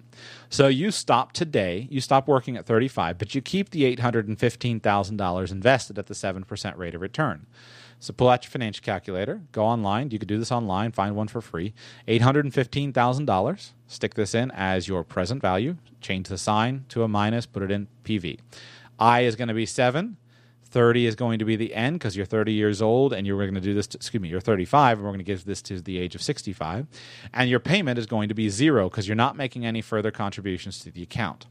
So you stop today, you stop working at 35, but you keep the $815,000 invested at the 7% rate of return. So pull out your financial calculator, go online. You could do this online, find one for free. $815,000. Stick this in as your present value. Change the sign to a minus, put it in PV. I is going to be 7. 30 is going to be the end because you're 30 years old and you're going to do this, to, excuse me, you're 35 and we're going to give this to the age of 65. And your payment is going to be zero because you're not making any further contributions to the account.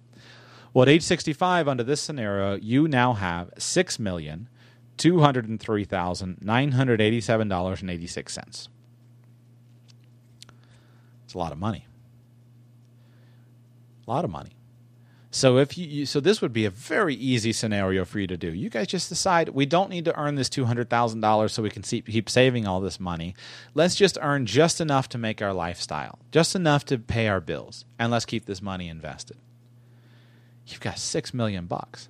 Well, at age 65, under this scenario, you now have six million $203,987.86. It's a lot of money. A lot of money. So if you so this would be a very easy scenario for you to do. You guys just decide we don't need to earn this $200,000 so we can see, keep saving all this money. Let's just earn just enough to make our lifestyle, just enough to pay our bills, and let's keep this money invested. You've got 6 million bucks.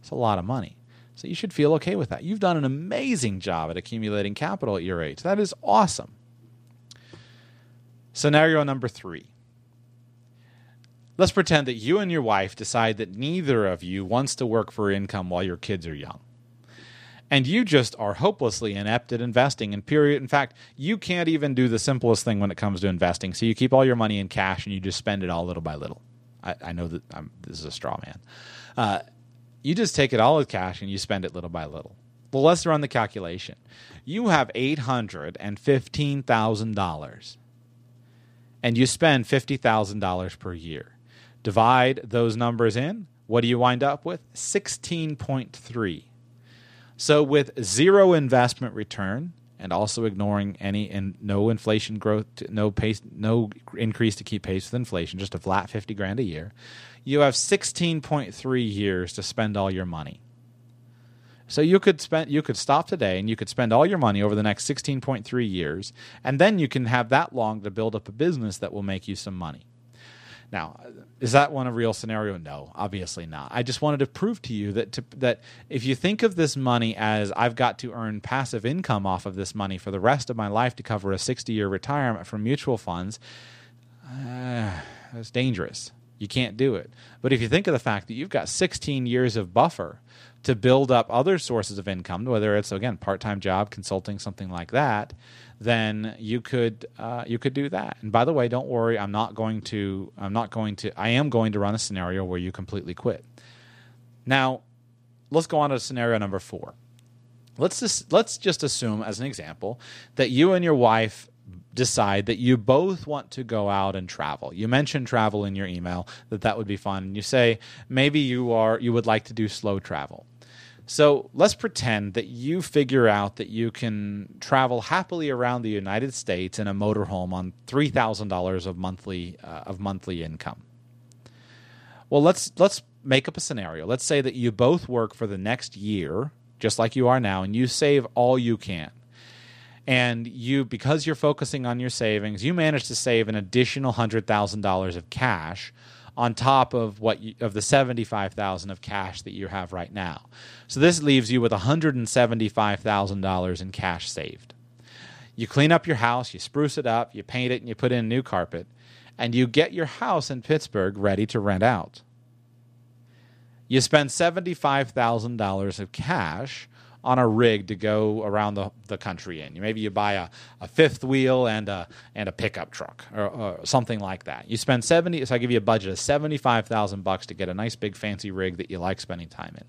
It's a lot of money. So you should feel okay with that. You've done an amazing job at accumulating capital at your age. That is awesome. Scenario number three. Let's pretend that you and your wife decide that neither of you wants to work for income while your kids are young. And you just are hopelessly inept at investing. In period, in fact, you can't even do the simplest thing when it comes to investing. So you keep all your money in cash and you just spend it all little by little. I, I know that I'm, this is a straw man. Uh, you just take it all as cash and you spend it little by little. Well, let's run the calculation. You have $815,000 and you spend $50,000 per year. Divide those numbers in. What do you wind up with? 16.3. So, with zero investment return and also ignoring any and no inflation growth, no pace, no increase to keep pace with inflation, just a flat 50 grand a year, you have 16.3 years to spend all your money. So you could spend you could stop today and you could spend all your money over the next 16.3 years and then you can have that long to build up a business that will make you some money. Now, is that one a real scenario? No, obviously not. I just wanted to prove to you that to, that if you think of this money as I've got to earn passive income off of this money for the rest of my life to cover a 60-year retirement from mutual funds, uh, that's dangerous. You can't do it. But if you think of the fact that you've got 16 years of buffer to build up other sources of income, whether it's again part-time job, consulting, something like that, then you could uh, you could do that. And by the way, don't worry, I'm not going to I'm not going to I am going to run a scenario where you completely quit. Now, let's go on to scenario number four. Let's just let's just assume, as an example, that you and your wife decide that you both want to go out and travel. You mentioned travel in your email that that would be fun, and you say maybe you are you would like to do slow travel. So let's pretend that you figure out that you can travel happily around the United States in a motorhome on three thousand dollars of monthly uh, of monthly income. Well, let's let's make up a scenario. Let's say that you both work for the next year, just like you are now, and you save all you can. And you, because you're focusing on your savings, you manage to save an additional hundred thousand dollars of cash on top of what you, of the 75,000 of cash that you have right now. So this leaves you with $175,000 in cash saved. You clean up your house, you spruce it up, you paint it and you put in new carpet, and you get your house in Pittsburgh ready to rent out. You spend $75,000 of cash on a rig to go around the, the country in. Maybe you buy a, a fifth wheel and a and a pickup truck or, or something like that. You spend seventy. So I give you a budget of seventy five thousand bucks to get a nice big fancy rig that you like spending time in.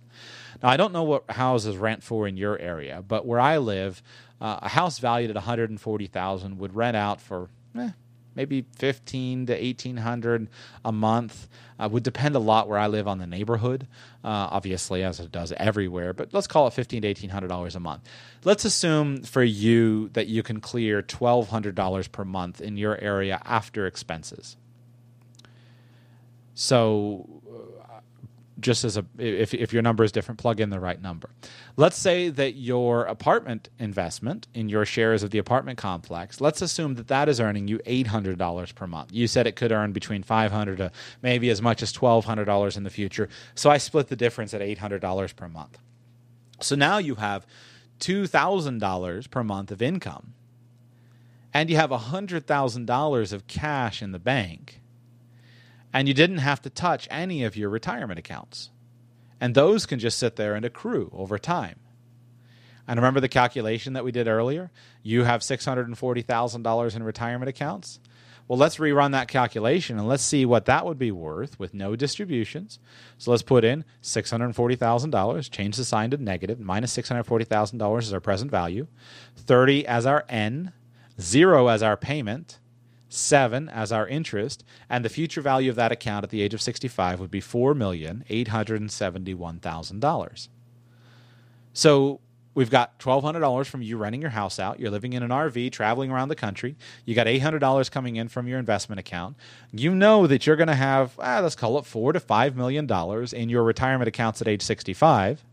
Now I don't know what houses rent for in your area, but where I live, uh, a house valued at one hundred and forty thousand would rent out for. Eh, maybe 15 to 1800 a month. Uh, would depend a lot where i live on the neighborhood uh, obviously as it does everywhere but let's call it 15 to 1800 dollars a month. Let's assume for you that you can clear $1200 per month in your area after expenses. So just as a if if your number is different, plug in the right number. Let's say that your apartment investment in your shares of the apartment complex. Let's assume that that is earning you eight hundred dollars per month. You said it could earn between five hundred to maybe as much as twelve hundred dollars in the future. So I split the difference at eight hundred dollars per month. So now you have two thousand dollars per month of income, and you have hundred thousand dollars of cash in the bank and you didn't have to touch any of your retirement accounts. And those can just sit there and accrue over time. And remember the calculation that we did earlier? You have $640,000 in retirement accounts. Well, let's rerun that calculation and let's see what that would be worth with no distributions. So let's put in $640,000, change the sign to negative, minus $640,000 is our present value, 30 as our N, 0 as our payment, seven as our interest, and the future value of that account at the age of 65 would be $4,871,000. So we've got $1,200 from you renting your house out. You're living in an RV, traveling around the country. You got $800 coming in from your investment account. You know that you're going to have, ah, let's call it four to $5 million in your retirement accounts at age 65.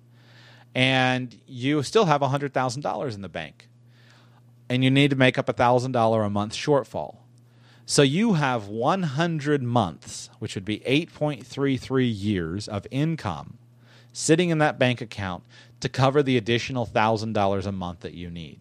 And you still have $100,000 in the bank. And you need to make up a $1,000 a month shortfall. So you have 100 months, which would be 8.33 years of income sitting in that bank account to cover the additional $1,000 a month that you need.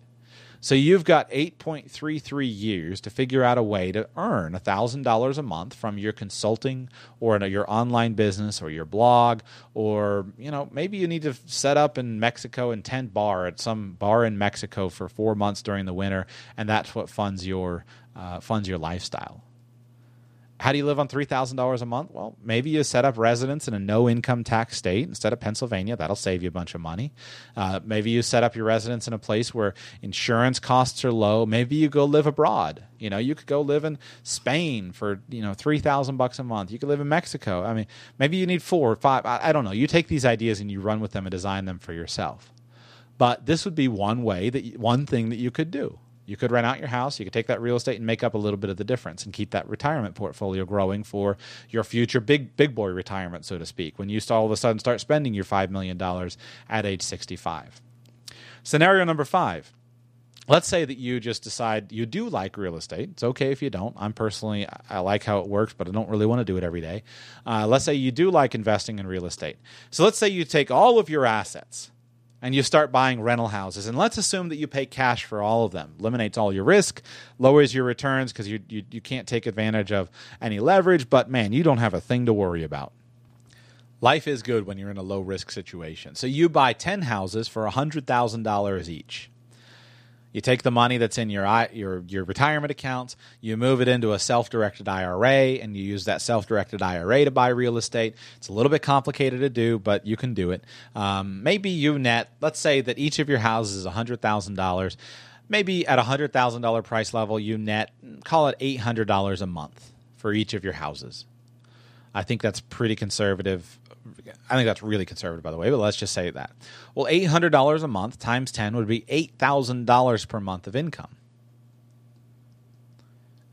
So you've got 8.33 years to figure out a way to earn $1,000 a month from your consulting or your online business or your blog or you know maybe you need to set up in Mexico and tent bar at some bar in Mexico for 4 months during the winter and that's what funds your uh, funds your lifestyle. How do you live on $3,000 a month? Well, maybe you set up residence in a no income tax state instead of Pennsylvania. That'll save you a bunch of money. Uh, maybe you set up your residence in a place where insurance costs are low. Maybe you go live abroad. You know, you could go live in Spain for, you know, 3000 bucks a month. You could live in Mexico. I mean, maybe you need four or five. I, I don't know. You take these ideas and you run with them and design them for yourself. But this would be one way that one thing that you could do. You could rent out your house. You could take that real estate and make up a little bit of the difference and keep that retirement portfolio growing for your future big big boy retirement, so to speak. When you all of a sudden start spending your five million dollars at age sixty five. Scenario number five. Let's say that you just decide you do like real estate. It's okay if you don't. I'm personally, I like how it works, but I don't really want to do it every day. Uh, let's say you do like investing in real estate. So let's say you take all of your assets, and you start buying rental houses. And let's assume that you pay cash for all of them. Eliminates all your risk, lowers your returns because you, you, you can't take advantage of any leverage, but man, you don't have a thing to worry about. Life is good when you're in a low risk situation. So you buy 10 houses for $100,000 each. You take the money that's in your your your retirement accounts, you move it into a self-directed IRA, and you use that self-directed IRA to buy real estate. It's a little bit complicated to do, but you can do it. Um, maybe you net. Let's say that each of your houses is hundred thousand dollars. Maybe at a hundred thousand dollar price level, you net call it eight hundred dollars a month for each of your houses. I think that's pretty conservative I think that's really conservative, by the way, but let's just say that. Well, $800 a month times 10 would be $8,000 per month of income.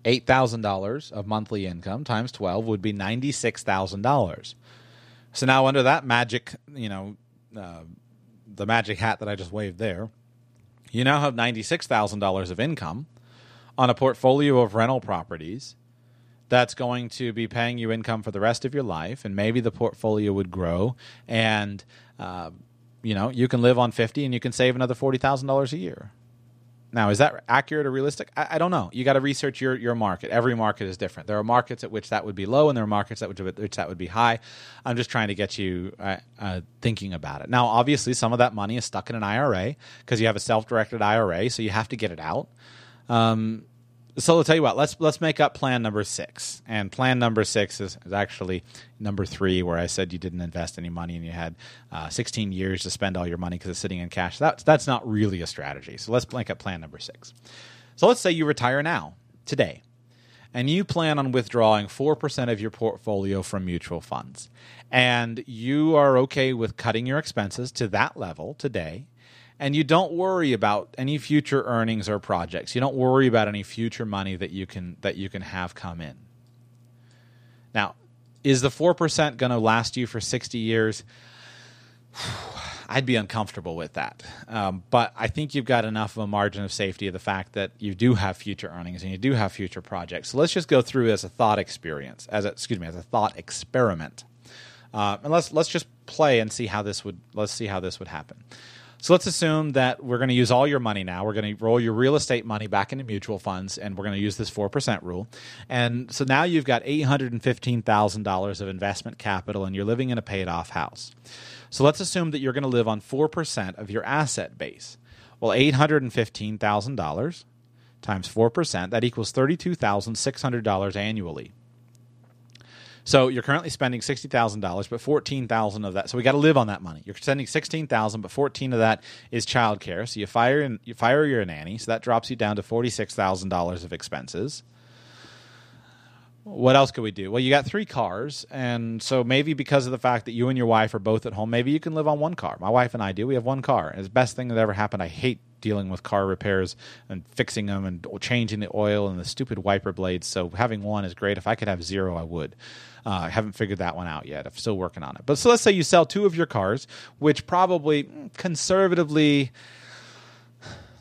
$8,000 of monthly income times 12 would be $96,000. So now, under that magic, you know, uh, the magic hat that I just waved there, you now have $96,000 of income on a portfolio of rental properties that's going to be paying you income for the rest of your life, and maybe the portfolio would grow, and uh, you know you can live on fifty, and you can save another forty thousand dollars a year. Now, is that accurate or realistic? I, I don't know. You got to research your, your market. Every market is different. There are markets at which that would be low, and there are markets at which, which that would be high. I'm just trying to get you uh, uh, thinking about it. Now, obviously, some of that money is stuck in an IRA because you have a self directed IRA, so you have to get it out. Um, so I'll tell you what. Let's let's make up plan number six. And plan number six is, is actually number three, where I said you didn't invest any money and you had uh, 16 years to spend all your money because it's sitting in cash. That's that's not really a strategy. So let's make up plan number six. So let's say you retire now, today, and you plan on withdrawing four percent of your portfolio from mutual funds, and you are okay with cutting your expenses to that level today and you don't worry about any future earnings or projects. You don't worry about any future money that you can that you can have come in. Now, is the 4% going to last you for 60 years? I'd be uncomfortable with that. Um, but I think you've got enough of a margin of safety of the fact that you do have future earnings and you do have future projects. So let's just go through as a thought experience, as a, excuse me, as a thought experiment, uh, and let's let's just play and see how this would let's see how this would happen. So let's assume that we're going to use all your money now. We're going to roll your real estate money back into mutual funds, and we're going to use this 4% rule. And so now you've got $815,000 of investment capital, and you're living in a paid off house. So let's assume that you're going to live on 4% of your asset base. Well, $815,000 times 4%, that equals $32,600 annually. So you're currently spending sixty thousand dollars, but fourteen thousand of that. So we got to live on that money. You're spending sixteen thousand, but fourteen of that is childcare. So you fire and you fire your nanny, so that drops you down to forty six thousand dollars of expenses. What else could we do? Well, you got three cars, and so maybe because of the fact that you and your wife are both at home, maybe you can live on one car. My wife and I do. We have one car. It's the best thing that ever happened. I hate dealing with car repairs and fixing them and changing the oil and the stupid wiper blades. So having one is great. If I could have zero, I would. Uh, I haven't figured that one out yet. I'm still working on it. But so let's say you sell two of your cars, which probably conservatively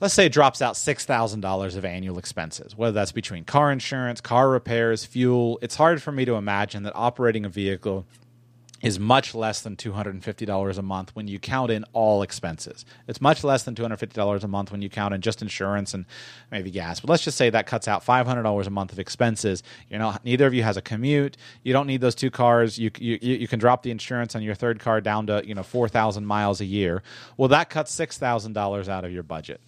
let's say it drops out $6,000 of annual expenses, whether that's between car insurance, car repairs, fuel. It's hard for me to imagine that operating a vehicle is much less than $250 a month when you count in all expenses. It's much less than $250 a month when you count in just insurance and maybe gas. But let's just say that cuts out $500 a month of expenses. You know, neither of you has a commute. You don't need those two cars. You you you can drop the insurance on your third car down to, you know, 4,000 miles a year. Well, that cuts $6,000 out of your budget.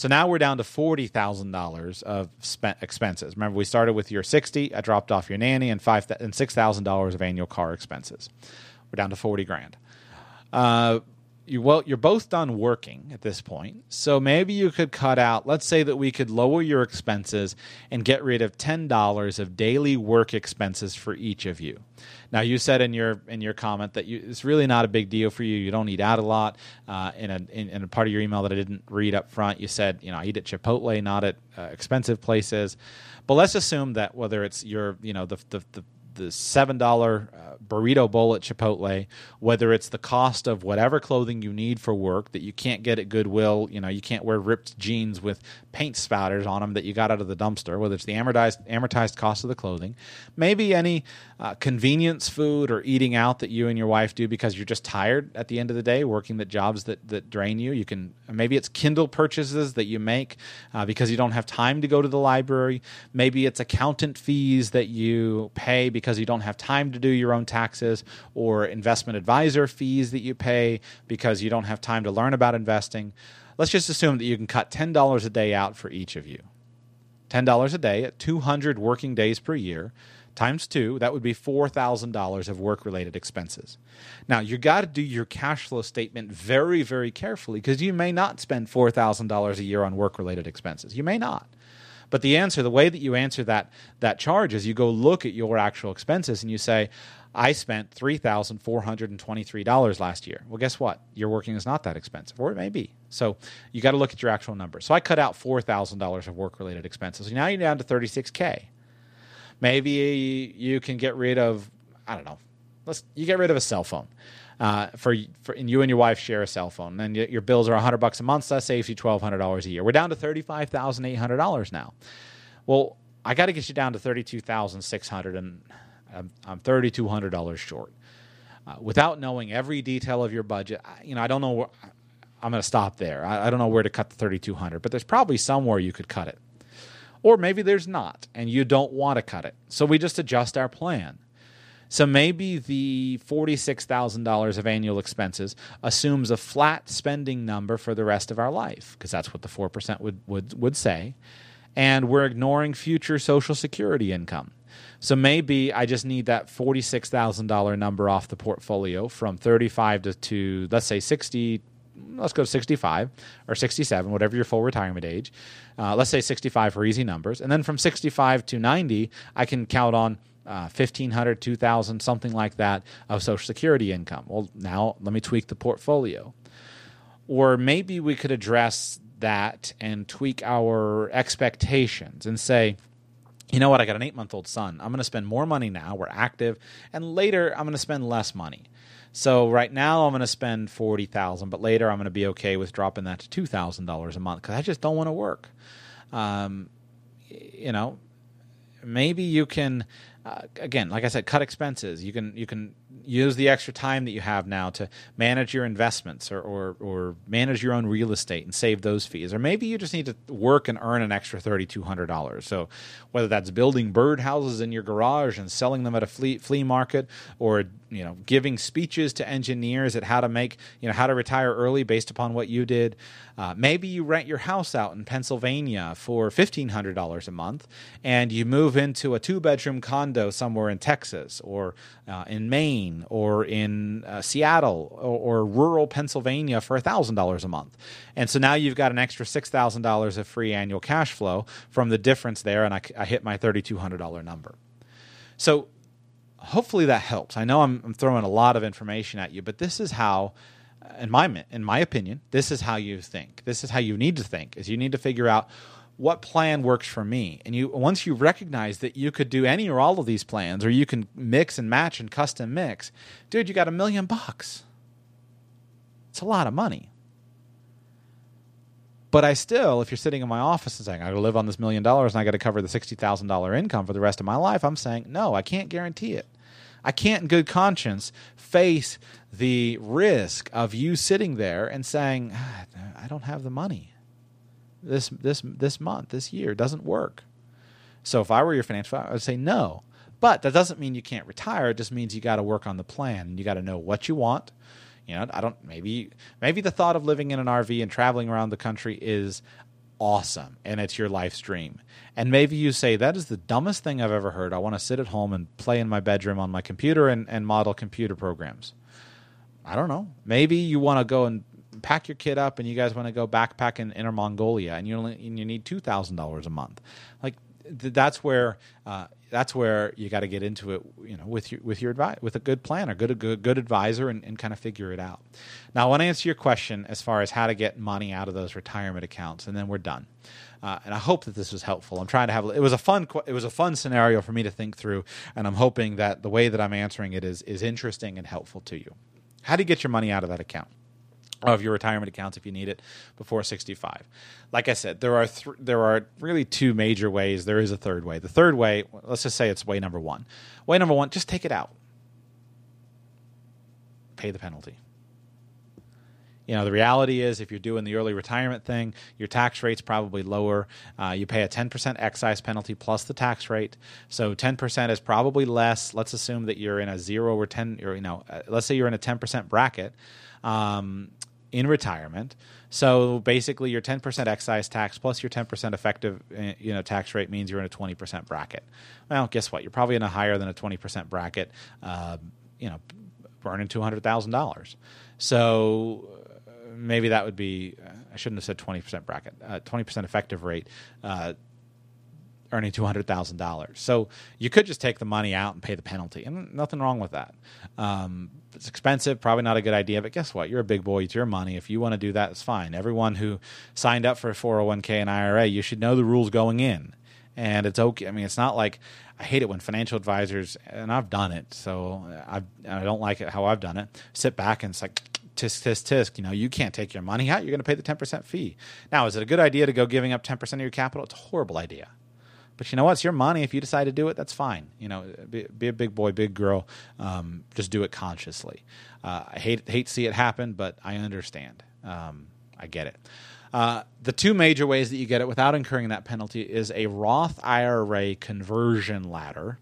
So now we're down to forty thousand dollars of spent expenses. Remember, we started with your sixty. I dropped off your nanny and five and six thousand dollars of annual car expenses. We're down to forty grand. Uh, you well, you're both done working at this point, so maybe you could cut out. Let's say that we could lower your expenses and get rid of ten dollars of daily work expenses for each of you. Now, you said in your in your comment that you, it's really not a big deal for you. You don't eat out a lot. Uh, in, a, in, in a part of your email that I didn't read up front, you said you know I eat at Chipotle, not at uh, expensive places. But let's assume that whether it's your you know the the, the the seven dollar uh, burrito bowl at Chipotle, whether it's the cost of whatever clothing you need for work that you can't get at Goodwill, you know, you can't wear ripped jeans with paint spatters on them that you got out of the dumpster, whether it's the amortized amortized cost of the clothing, maybe any uh, convenience food or eating out that you and your wife do because you're just tired at the end of the day working the jobs that that drain you. You can maybe it's Kindle purchases that you make uh, because you don't have time to go to the library. Maybe it's accountant fees that you pay because you don't have time to do your own taxes, or investment advisor fees that you pay because you don't have time to learn about investing. Let's just assume that you can cut $10 a day out for each of you. $10 a day at 200 working days per year times two, that would be $4,000 of work related expenses. Now, you got to do your cash flow statement very, very carefully because you may not spend $4,000 a year on work related expenses. You may not. But the answer, the way that you answer that that charge is you go look at your actual expenses and you say, I spent three thousand four hundred and twenty-three dollars last year. Well, guess what? Your working is not that expensive, or it may be. So you got to look at your actual numbers. So I cut out four thousand dollars of work-related expenses. So now you're down to thirty-six k. Maybe you can get rid of I don't know. Let's you get rid of a cell phone. Uh, for for and you and your wife share a cell phone, and your bills are hundred bucks a month. So that saves you twelve hundred dollars a year. We're down to thirty-five thousand eight hundred dollars now. Well, I got to get you down to thirty-two thousand six hundred, and I'm, I'm thirty-two hundred dollars short. Uh, without knowing every detail of your budget, I, you know, I don't know. Where, I'm going to stop there. I, I don't know where to cut the thirty-two hundred, but there's probably somewhere you could cut it, or maybe there's not, and you don't want to cut it. So we just adjust our plan. So maybe the $46,000 of annual expenses assumes a flat spending number for the rest of our life, because that's what the 4% would, would, would say. And we're ignoring future Social Security income. So maybe I just need that $46,000 number off the portfolio from 35 to, to let's say 60 let's go to 65 or 67, whatever your full retirement age. Uh, let's say 65 for easy numbers. And then from 65 to 90, I can count on uh, 1500 2000 something like that of social security income. Well now let me tweak the portfolio. Or maybe we could address that and tweak our expectations and say you know what? I got an eight month old son. I'm going to spend more money now. We're active. And later i'm going to spend less money so right now i'm going to spend 40000 but later i'm going to be okay with dropping that to $2000 a month because i just don't want to work um, you know maybe you can uh, again, like I said, cut expenses. You can you can use the extra time that you have now to manage your investments or, or, or manage your own real estate and save those fees. Or maybe you just need to work and earn an extra thirty two hundred dollars. So whether that's building birdhouses in your garage and selling them at a flea, flea market, or you know giving speeches to engineers at how to make you know how to retire early based upon what you did. Uh, maybe you rent your house out in Pennsylvania for fifteen hundred dollars a month, and you move into a two bedroom condo somewhere in Texas or uh, in Maine or in uh, Seattle or, or, rural Pennsylvania for thousand dollars a month, and so now you've got an extra six thousand dollars of free annual cash flow from the difference there, and I, I hit my thirty two hundred dollar number. So hopefully that helps. I know I'm, I'm throwing a lot of information at you, but this is how uh, in my in my opinion, this is how you think. This is how you need to think. Is you need to figure out what plan works for me. And you once you recognize that you could do any or all of these plans, or you can mix and match and custom mix, dude, you got a million bucks. It's a lot of money. But I still, if you're sitting in my office and saying, I gotta live on this million dollars and I gotta cover the sixty thousand dollar income for the rest of my life, I'm saying, no, I can't guarantee it. I can't in good conscience face the risk of you sitting there and saying, ah, I don't have the money. This this this month, this year doesn't work. So if I were your financial advisor, I would say no. But that doesn't mean you can't retire. It just means you got to work on the plan you got to know what you want. You know, I don't maybe maybe the thought of living in an RV and traveling around the country is awesome and it's your life's dream. And maybe you say, that is the dumbest thing I've ever heard. I want to sit at home and play in my bedroom on my computer and, and model computer programs. I don't know. Maybe you want to go and pack your kid up and you guys want to go backpack in Inner Mongolia and you only and you need two thousand dollars a month. Like th- that's where uh, that's where you got to get into it, you know, with your with your advi- with a good planner, good a good good advisor, and, and kind of figure it out. Now, I want to answer your question as far as how to get money out of those retirement accounts, and then we're done. Uh, and I hope that this was helpful. I'm trying to have it was a fun it was a fun scenario for me to think through, and I'm hoping that the way that I'm answering it is is interesting and helpful to you. How do you get your money out of that account? Of your retirement accounts if you need it before 65. Like I said, there are th- there are really two major ways. There is a third way. The third way, let's just say it's way number 1. Way number 1, just take it out. Pay the penalty. You know, the reality is if you're doing the early retirement thing, your tax rate's probably lower. Uh, you pay a 10% excise penalty plus the tax rate. So 10% is probably less. Let's assume that you're in a 0 or 10 or you know, uh, let's say you're in a 10% bracket. Um, in retirement. So basically, your 10% excise tax plus your 10% effective eh, you know tax rate means you're in a 20% bracket. Well, guess what? You're probably in a higher than a 20% bracket. Uh, you know, burning $200,000. So uh, maybe that would be. I shouldn't have said 20% bracket. Uh, 20% effective rate. Uh, earning two hundred thousand dollars. So you could just take the money out and pay the penalty, and nothing wrong with that. Um, it's expensive, probably not a good idea. But guess what? You're a big boy; it's your money. If you want to do that, it's fine. Everyone who signed up for a four hundred oh one k and IRA, you should know the rules going in, and it's okay. I mean, it's not like I hate it when financial advisors, and I've done it, so I I don't like it how I've done it. Sit back and it's like tisk tisk tisk you know you can't take your money out you're going to pay the 10% fee now is it a good idea to go giving up 10% of your capital it's a horrible idea but you know what? It's your money. If you decide to do it, that's fine. You know, be, be a big boy, big girl. Um, just do it consciously. Uh, I hate hate to see it happen, but I understand. Um, I get it. Uh, the two major ways that you get it without incurring that penalty is a Roth IRA conversion ladder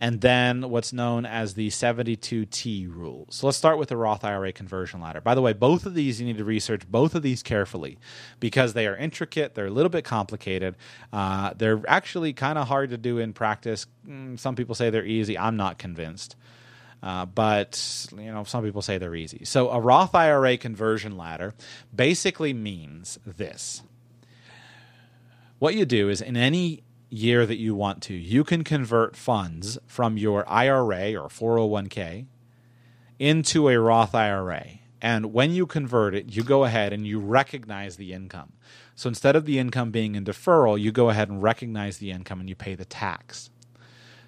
and then what's known as the 72T rule. So let's start with the Roth IRA conversion ladder. By the way, both of these you need to research both of these carefully because they are intricate, they're a little bit complicated, uh, they're actually kind of hard to do in practice. Mm, some people say they're easy. I'm not convinced. Uh, but you know, some people say they're easy. So a Roth IRA conversion ladder basically means this. What you do is in any year that you want to, you can convert funds from your IRA or 401k into a Roth IRA. And when you convert it, you go ahead and you recognize the income. So instead of the income being in deferral, you go ahead and recognize the income and you pay the tax.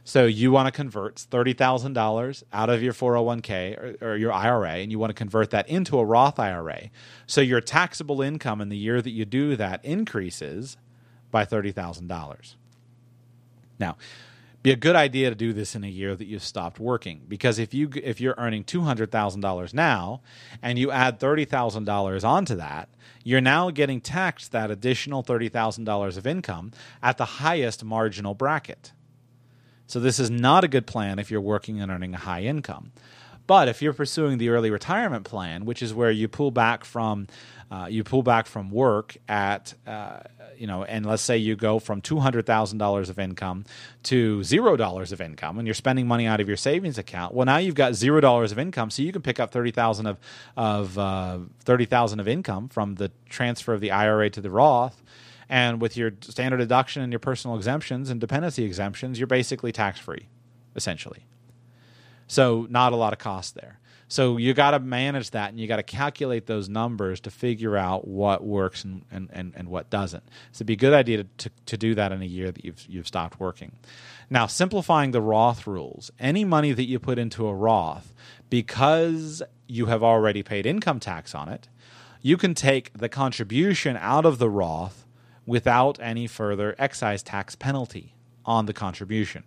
So you want to convert $30,000 out of your 401k or, or, your IRA and you want to convert that into a Roth IRA. So your taxable income in the year that you do that increases by $30,000. Now, be a good idea to do this in a year that you've stopped working because if you if you're earning two hundred thousand dollars now and you add thirty thousand dollars onto that, you're now getting taxed that additional thirty thousand dollars of income at the highest marginal bracket. So this is not a good plan if you're working and earning a high income. But if you're pursuing the early retirement plan, which is where you pull back from uh, you pull back from work at uh, you know, and let's say you go from two hundred thousand dollars of income to zero dollars of income, and you're spending money out of your savings account. Well, now you've got zero dollars of income, so you can pick up thirty thousand of of uh, thirty thousand of income from the transfer of the IRA to the Roth. And with your standard deduction and your personal exemptions and dependency exemptions, you're basically tax free, essentially. So not a lot of cost there. So you got to manage that and you got to calculate those numbers to figure out what works and, and, and, and what doesn't. So it'd be a good idea to, to, to do that in a year that you've, you've stopped working. Now, simplifying the Roth rules any money that you put into a Roth, because you have already paid income tax on it, you can take the contribution out of the Roth without any further excise tax penalty on the contribution.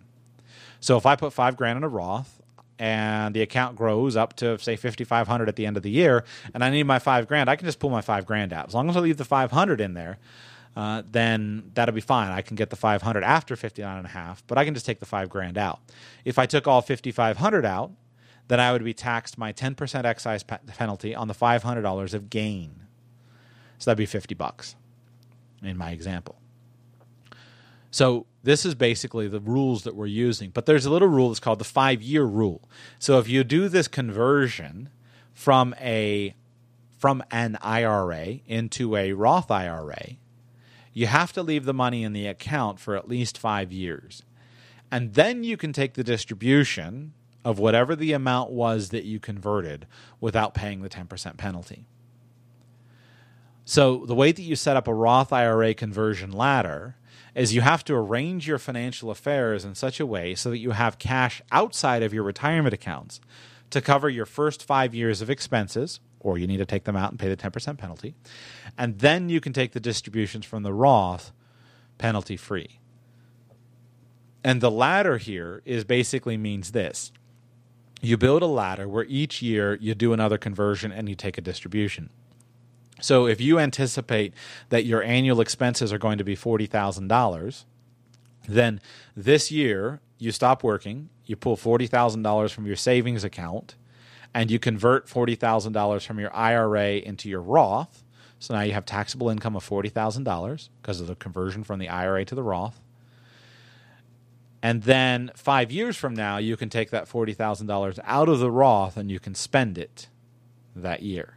So if I put five grand in a Roth, and the account grows up to say 5500 at the end of the year and i need my five grand i can just pull my five grand out. As long as i leave the 500 in there uh, then that'll be fine. I can get the 500 after 59 and a half but i can just take the five grand out. If i took all 5500 out then i would be taxed my 10% excise pe- penalty on the $500 of gain. So that'd be 50 bucks in my example. So this is basically the rules that we're using. But there's a little rule that's called the five year rule. So if you do this conversion from a from an IRA into a Roth IRA, you have to leave the money in the account for at least five years. And then you can take the distribution of whatever the amount was that you converted without paying the 10% penalty. So, the way that you set up a Roth IRA conversion ladder is you have to arrange your financial affairs in such a way so that you have cash outside of your retirement accounts to cover your first five years of expenses, or you need to take them out and pay the 10% penalty. And then you can take the distributions from the Roth penalty free. And the ladder here is basically means this you build a ladder where each year you do another conversion and you take a distribution. So if you anticipate that your annual expenses are going to be $40,000, then this year you stop working, you pull $40,000 from your savings account, and you convert $40,000 from your IRA into your Roth. So now you have taxable income of $40,000 because of the conversion from the IRA to the Roth. And then five years from now, you can take that $40,000 out of the Roth and you can spend it that year.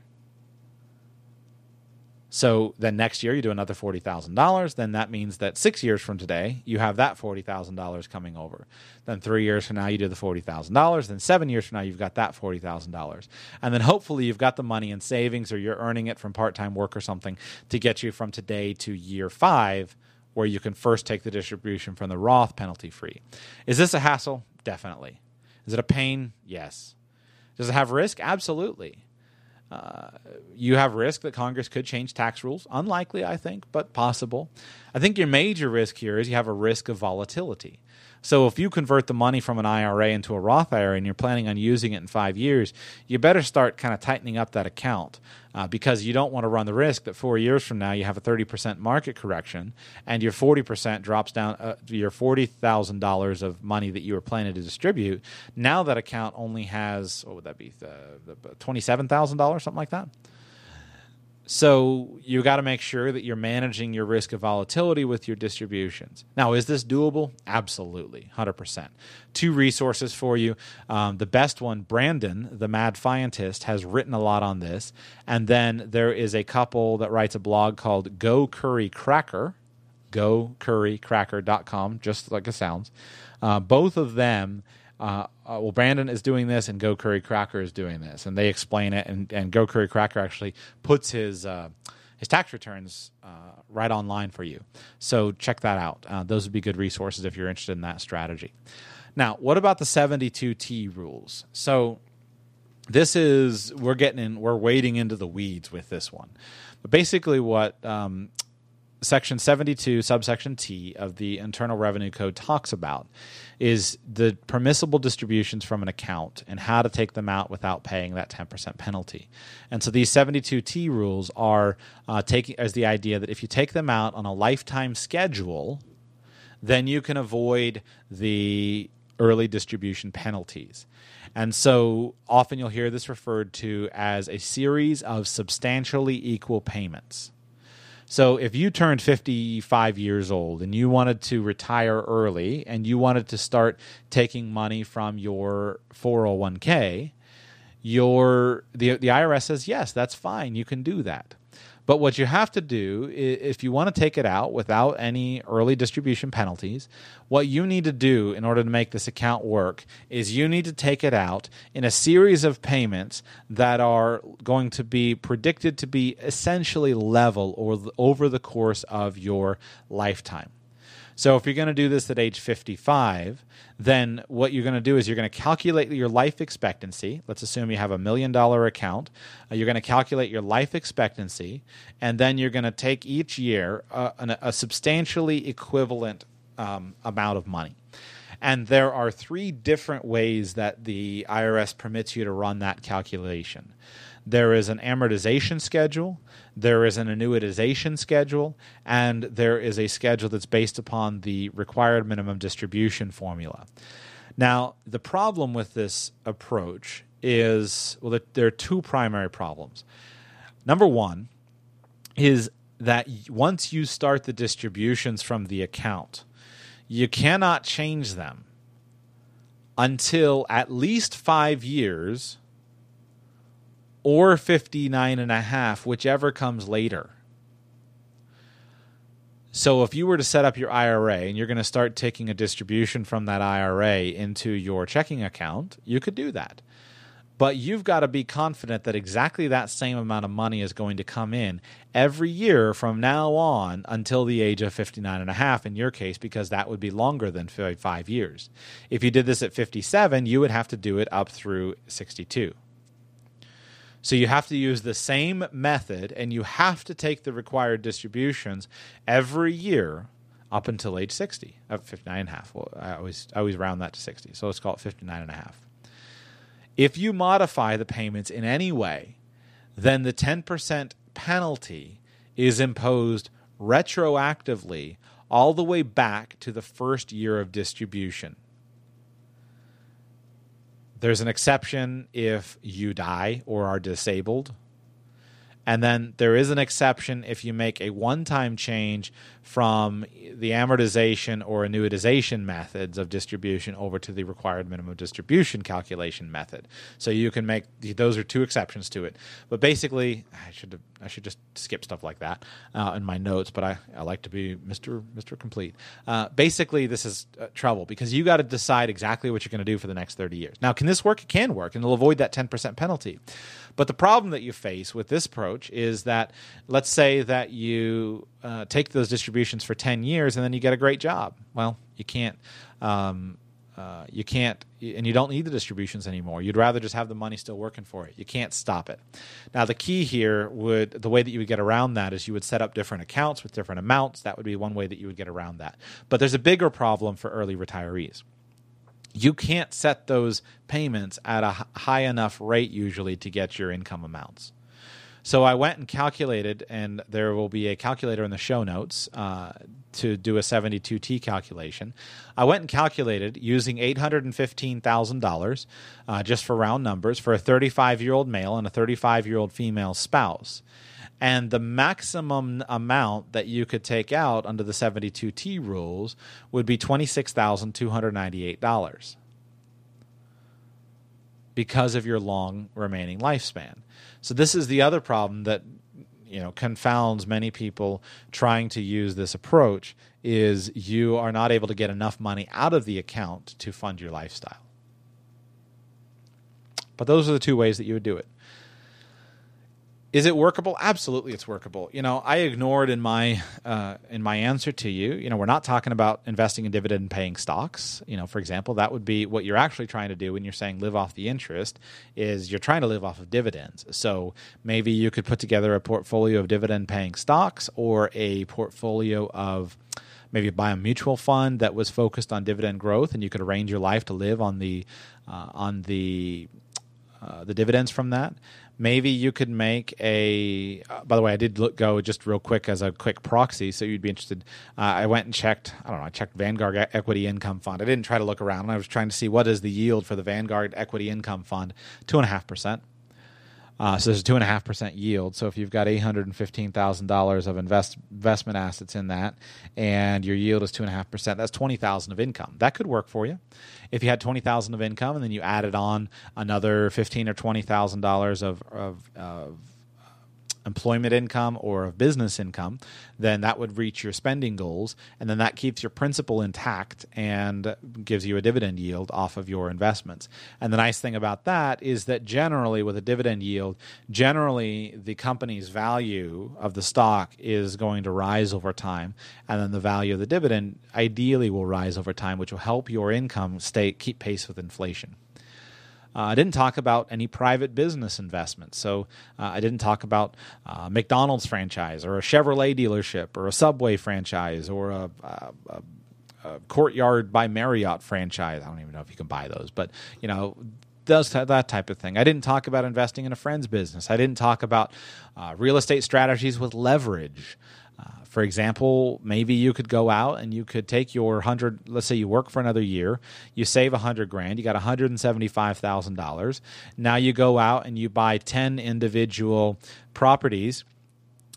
So then next year you do another forty thousand dollars. Then that means that six years from today you have that forty thousand dollars coming over. Then three years from now you do the forty thousand dollars. Then seven years from now you've got that forty thousand dollars. And then hopefully you've got the money in savings or you're earning it from part time work or something to get you from today to year five, where you can first take the distribution from the Roth penalty free. Is this a hassle? Definitely. Is it a pain? Yes. Does it have risk? Absolutely. Uh, you have risk that Congress could change tax rules. Unlikely, I think, but possible. I think your major risk here is you have a risk of volatility. So if you convert the money from an IRA into a Roth IRA and you're planning on using it in five years, you better start kind of tightening up that account uh, because you don't want to run the risk that four years from now you have a 30% market correction and your 40% drops down uh, your $40,000 of money that you were planning to distribute. Now that account only has, what would that be, $27,000, something like that? So you got to make sure that you're managing your risk of volatility with your distributions. Now, is this doable? Absolutely, 100%. Two resources for you. Um, the best one, Brandon, the Mad Fientist, has written a lot on this. And then there is a couple that writes a blog called Go Curry Cracker, gocurrycracker.com, just like it sounds. Uh, both of them uh, uh, well, Brandon is doing this, and Go Curry Cracker is doing this, and they explain it. And, and Go Curry Cracker actually puts his uh, his tax returns uh, right online for you. So check that out. Uh, those would be good resources if you're interested in that strategy. Now, what about the 72T rules? So this is we're getting in, we're wading into the weeds with this one. But basically, what um, Section 72, subsection T of the Internal Revenue Code talks about is the permissible distributions from an account and how to take them out without paying that 10% penalty. And so these 72T rules are uh, taking as the idea that if you take them out on a lifetime schedule, then you can avoid the early distribution penalties. And so often you'll hear this referred to as a series of substantially equal payments. So if you turned 55 years old and you wanted to retire early and you wanted to start taking money from your 401k, your the the IRS says yes, that's fine, you can do that. But what you have to do, if you want to take it out without any early distribution penalties, what you need to do in order to make this account work is you need to take it out in a series of payments that are going to be predicted to be essentially level or over the course of your lifetime. So if you're going to do this at age 55, then what you're going to do is you're going to calculate your life expectancy. Let's assume you have a million dollar account. Uh, you're going to calculate your life expectancy, and then you're going to take each year uh, an, a substantially equivalent um, amount of money. And there are three different ways that the IRS permits you to run that calculation. There is an amortization schedule, there is an annuitization schedule, and there is a schedule that's based upon the required minimum distribution formula. Now, the problem with this approach is well, there are two primary problems. Number one is that once you start the distributions from the account, you cannot change them until at least five years or 59 and a half, whichever comes later. So if you were to set up your IRA and you're going to start taking a distribution from that IRA into your checking account, you could do that. But you've got to be confident that exactly that same amount of money is going to come in every year from now on until the age of 59 and a half in your case because that would be longer than 5 years. If you did this at 57, you would have to do it up through 62. So you have to use the same method and you have to take the required distributions every year up until age 60, uh, 59 and a half. Well, I always, I always round that to 60. So let's call it 59 and a half. If you modify the payments in any way, then the 10% penalty is imposed retroactively all the way back to the first year of distribution. There's an exception if you die or are disabled. And then there is an exception if you make a one time change from the amortization or annuitization methods of distribution over to the required minimum distribution calculation method. So you can make those are two exceptions to it. But basically, I should I should just skip stuff like that uh, in my notes. But I, I like to be Mister Mister Complete. Uh, basically, this is uh, trouble because you got to decide exactly what you're going to do for the next thirty years. Now, can this work? It can work, and it'll avoid that ten percent penalty. But the problem that you face with this approach is that let's say that you uh, take those distributions for 10 years and then you get a great job. Well, you can't. Um, uh, you can't, and you don't need the distributions anymore. You'd rather just have the money still working for it. You can't stop it. Now, the key here would, the way that you would get around that is you would set up different accounts with different amounts. That would be one way that you would get around that. But there's a bigger problem for early retirees you can't set those payments at a high enough rate usually to get your income amounts. So I went and calculated, and there will be a calculator in the show notes uh, to do a 72T calculation. I went and calculated using $815,000, uh, just for round numbers, for a 35 year old male and a 35 year old female spouse. And the maximum amount that you could take out under the 72T rules would be $26,298 because of your long remaining lifespan. So this is the other problem that you know confounds many people trying to use this approach is you are not able to get enough money out of the account to fund your lifestyle. But those are the two ways that you would do it. Is it workable? Absolutely, it's workable. You know, I ignored in my uh, in my answer to you. You know, we're not talking about investing in dividend paying stocks. You know, for example, that would be what you're actually trying to do when you're saying live off the interest. Is you're trying to live off of dividends. So maybe you could put together a portfolio of dividend paying stocks or a portfolio of maybe buy a mutual fund that was focused on dividend growth, and you could arrange your life to live on the uh, on the uh, the dividends from that maybe you could make a uh, by the way i did look, go just real quick as a quick proxy so you'd be interested. Uh, i went and checked i don't know i checked vanguard equity income fund. I didn't try to look around i was trying to see what is the yield for the vanguard equity income fund. 2.5% uh, so there's a two and a half percent yield. So if you've got eight hundred and fifteen thousand dollars of invest investment assets in that, and your yield is two and a half percent, that's twenty thousand of income. That could work for you. If you had twenty thousand of income, and then you added on another fifteen or twenty thousand dollars of, of, of employment income or of business income, then that would reach your spending goals. And then that keeps your principal intact and gives you a dividend yield off of your investments. And the nice thing about that is that generally, with a dividend yield, generally the company's value of the stock is going to rise over time. And then the value of the dividend ideally will rise over time, which will help your income stay keep pace with inflation. Uh, I didn't talk about any private business investments. So uh, I didn't talk about uh, McDonald's franchise or a Chevrolet dealership or a Subway franchise or a, a, a, a Courtyard by Marriott franchise. I don't even know if you can buy those, but you know does that type of thing. I didn't talk about investing in a friend's business. I didn't talk about uh, real estate strategies with leverage. For example, maybe you could go out and you could take your hundred. Let's say you work for another year, you save a hundred grand, you got one hundred and seventy-five thousand dollars. Now you go out and you buy ten individual properties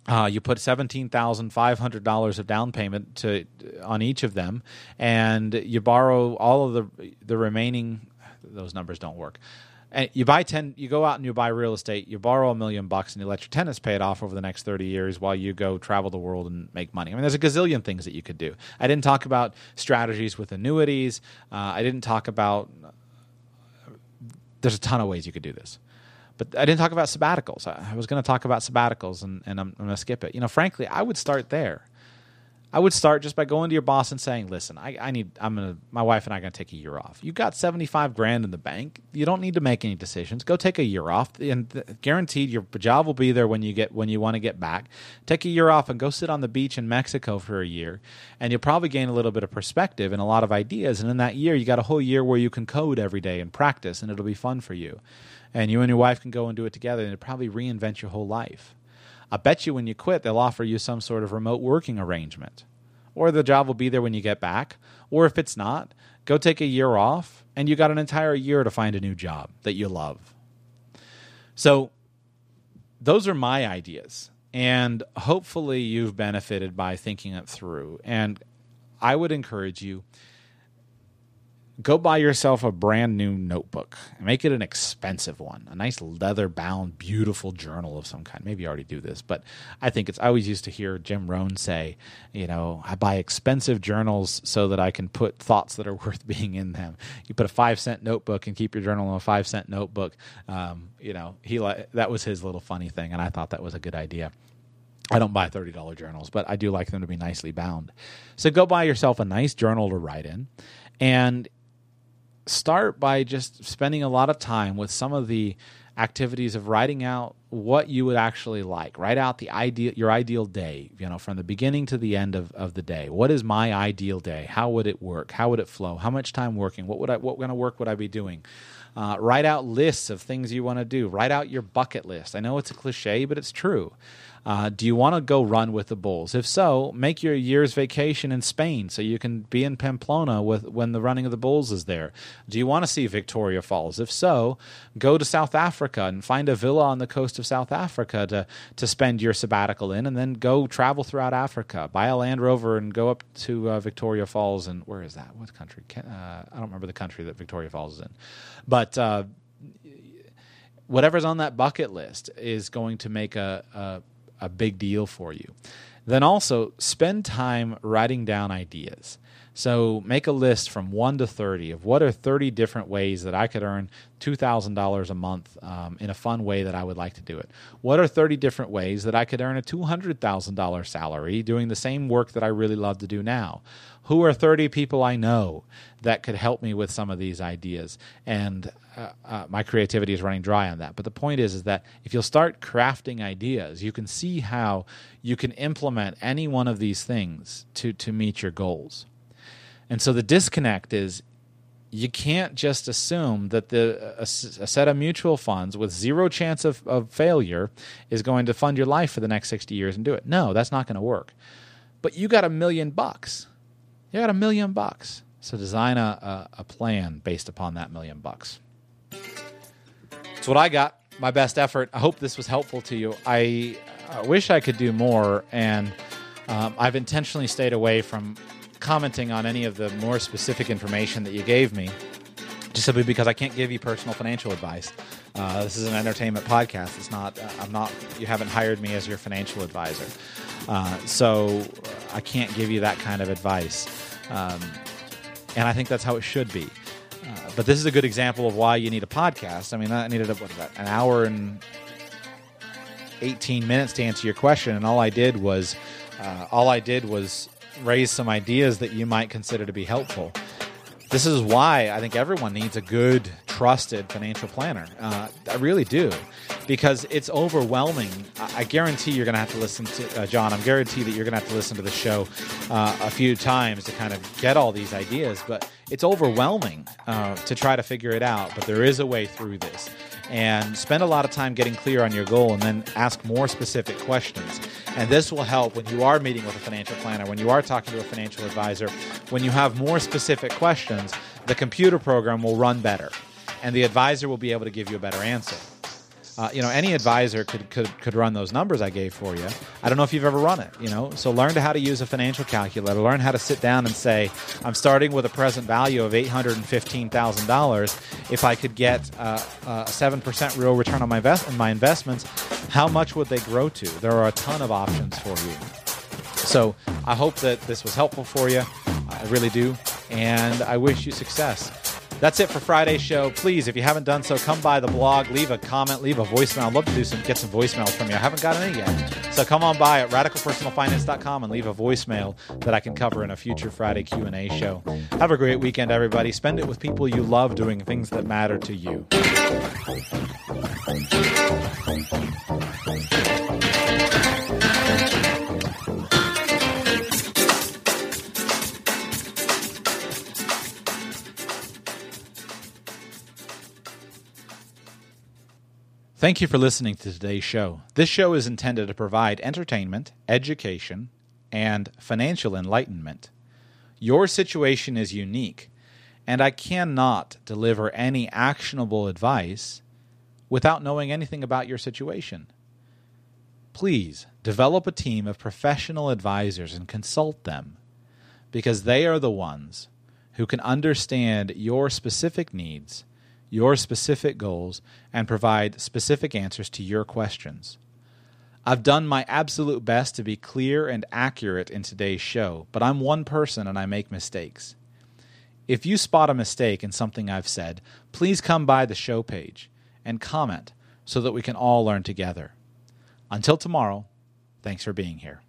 Uh, you put seventeen thousand five hundred dollars of down payment to on each of them, and you borrow all of the the remaining. Those numbers don't work. And you buy ten. You go out and you buy real estate. You borrow a million bucks, and you let your tenants pay it off over the next thirty years while you go travel the world and make money. I mean, there's a gazillion things that you could do. I didn't talk about strategies with annuities. Uh, I didn't talk about. There's a ton of ways you could do this. But I didn't talk about sabbaticals. I, was going to talk about sabbaticals, and, and I'm, I'm going to skip it. You know, frankly, I would start there. I would start just by going to your boss and saying, "Listen, I, I need. I'm gonna. My wife and I are gonna take a year off. You got seventy five grand in the bank. You don't need to make any decisions. Go take a year off, and guaranteed your job will be there when you get when you want to get back. Take a year off and go sit on the beach in Mexico for a year, and you'll probably gain a little bit of perspective and a lot of ideas. And in that year, you got a whole year where you can code every day and practice, and it'll be fun for you and you and your wife can go and do it together and it'll probably reinvent your whole life. I bet you when you quit, they'll offer you some sort of remote working arrangement. Or the job will be there when you get back. Or if it's not, go take a year off and you got an entire year to find a new job that you love. So, those are my ideas. And hopefully, you've benefited by thinking it through. And I would encourage you go buy yourself a brand new notebook. Make it an expensive one, a nice leather bound, beautiful journal of some kind. Maybe you already do this, but I think it's. I always used to hear Jim Rohn say, you know, I buy expensive journals so that I can put thoughts that are worth being in them. You put a five cent notebook and keep your journal in a five cent notebook. Um, you know, he that was his little funny thing, and I thought that was a good idea. I don't buy $30 journals, but I do like them to be nicely bound. So go buy yourself a nice journal to write in. And start by just spending a lot of time with some of the activities of writing out what you would actually like. Write out the ideal your ideal day you know from the beginning to the end of, of the day. What is my ideal day? How would it work? How would it flow? How much time working? What would i what kind of work would i be doing? Uh, write out lists of things you want to do. Write out your bucket list. I know it's a cliche but it's true uh, do you want to go run with the Bulls? If so, make your year's vacation in Spain so you can be in Pamplona with when the running of the Bulls is there. Do you want to see Victoria Falls? If so, go to South Africa and find a villa on the coast of South Africa to to spend your sabbatical in, and then go travel throughout Africa. Buy a Land Rover and go up to uh, Victoria Falls. And where is that? What country? Uh, I don't remember the country that Victoria Falls is in, but. Uh, whatever's on that bucket list is going to make a, a a big deal for you. Then also spend time writing down ideas. So make a list from 1 to 30 of what are 30 different ways that I could earn $2,000 a month um, in a fun way that I would like to do it. What are 30 different ways that I could earn a $200,000 salary doing the same work that I really love to do now? Who are 30 people I know that could help me with some of these ideas? And uh, uh, my creativity is running dry on that. But the point is, is that if you'll start crafting ideas, you can see how you can implement any one of these things to to meet your goals. And so the disconnect is you can't just assume that the a, a, set of mutual funds with zero chance of, of failure is going to fund your life for the next 60 years and do it. No, that's not going to work. But you got a million bucks. You got a million bucks. So design a, a, a plan based upon that million bucks. That's what I got. My best effort. I hope this was helpful to you. I, I wish I could do more, and um, I've intentionally stayed away from commenting on any of the more specific information that you gave me, just simply because I can't give you personal financial advice. Uh, this is an entertainment podcast. It's not. Uh, I'm not. You haven't hired me as your financial advisor, uh, so I can't give you that kind of advice. Um, and I think that's how it should be. Uh, but this is a good example of why you need a podcast. I mean, I needed a, what, an hour and 18 minutes to answer your question, and all I did was uh, all I did was raise some ideas that you might consider to be helpful. This is why I think everyone needs a good, trusted financial planner. Uh, I really do, because it's overwhelming. I, guarantee you're going to have to listen to uh, John. I'm guarantee that you're going to have to listen to the show uh, a few times to kind of get all these ideas. But it's overwhelming uh, to try to figure it out. But there is a way through this and spend a lot of time getting clear on your goal and then ask more specific questions. And this will help when you are meeting with a financial planner, when you are talking to a financial advisor, when you have more specific questions, the computer program will run better and the advisor will be able to give you a better answer. Uh, you know, any advisor could, could could run those numbers I gave for you. I don't know if you've ever run it. You know, so learn how to use a financial calculator. Learn how to sit down and say, I'm starting with a present value of eight hundred and fifteen thousand dollars. If I could get uh, a seven percent real return on my invest my investments, how much would they grow to? There are a ton of options for you. So I hope that this was helpful for you. I really do, and I wish you success. That's it for Friday's show. Please, if you haven't done so, come by the blog, leave a comment, leave a voicemail. I'd love to do some get some voicemails from you. I haven't gotten any yet. So come on by at radicalpersonalfinance.com and leave a voicemail that I can cover in a future Friday Q&A show. Have a great weekend everybody. Spend it with people you love doing things that matter to you. Thank you for listening to today's show. This show is intended to provide entertainment, education, and financial enlightenment. Your situation is unique, and I cannot deliver any actionable advice without knowing anything about your situation. Please develop a team of professional advisors and consult them because they are the ones who can understand your specific needs your specific goals, and provide specific answers to your questions. I've done my absolute best to be clear and accurate in today's show, but I'm one person and I make mistakes. If you spot a mistake in something I've said, please come by the show page and comment so that we can all learn together. Until tomorrow, thanks for being here.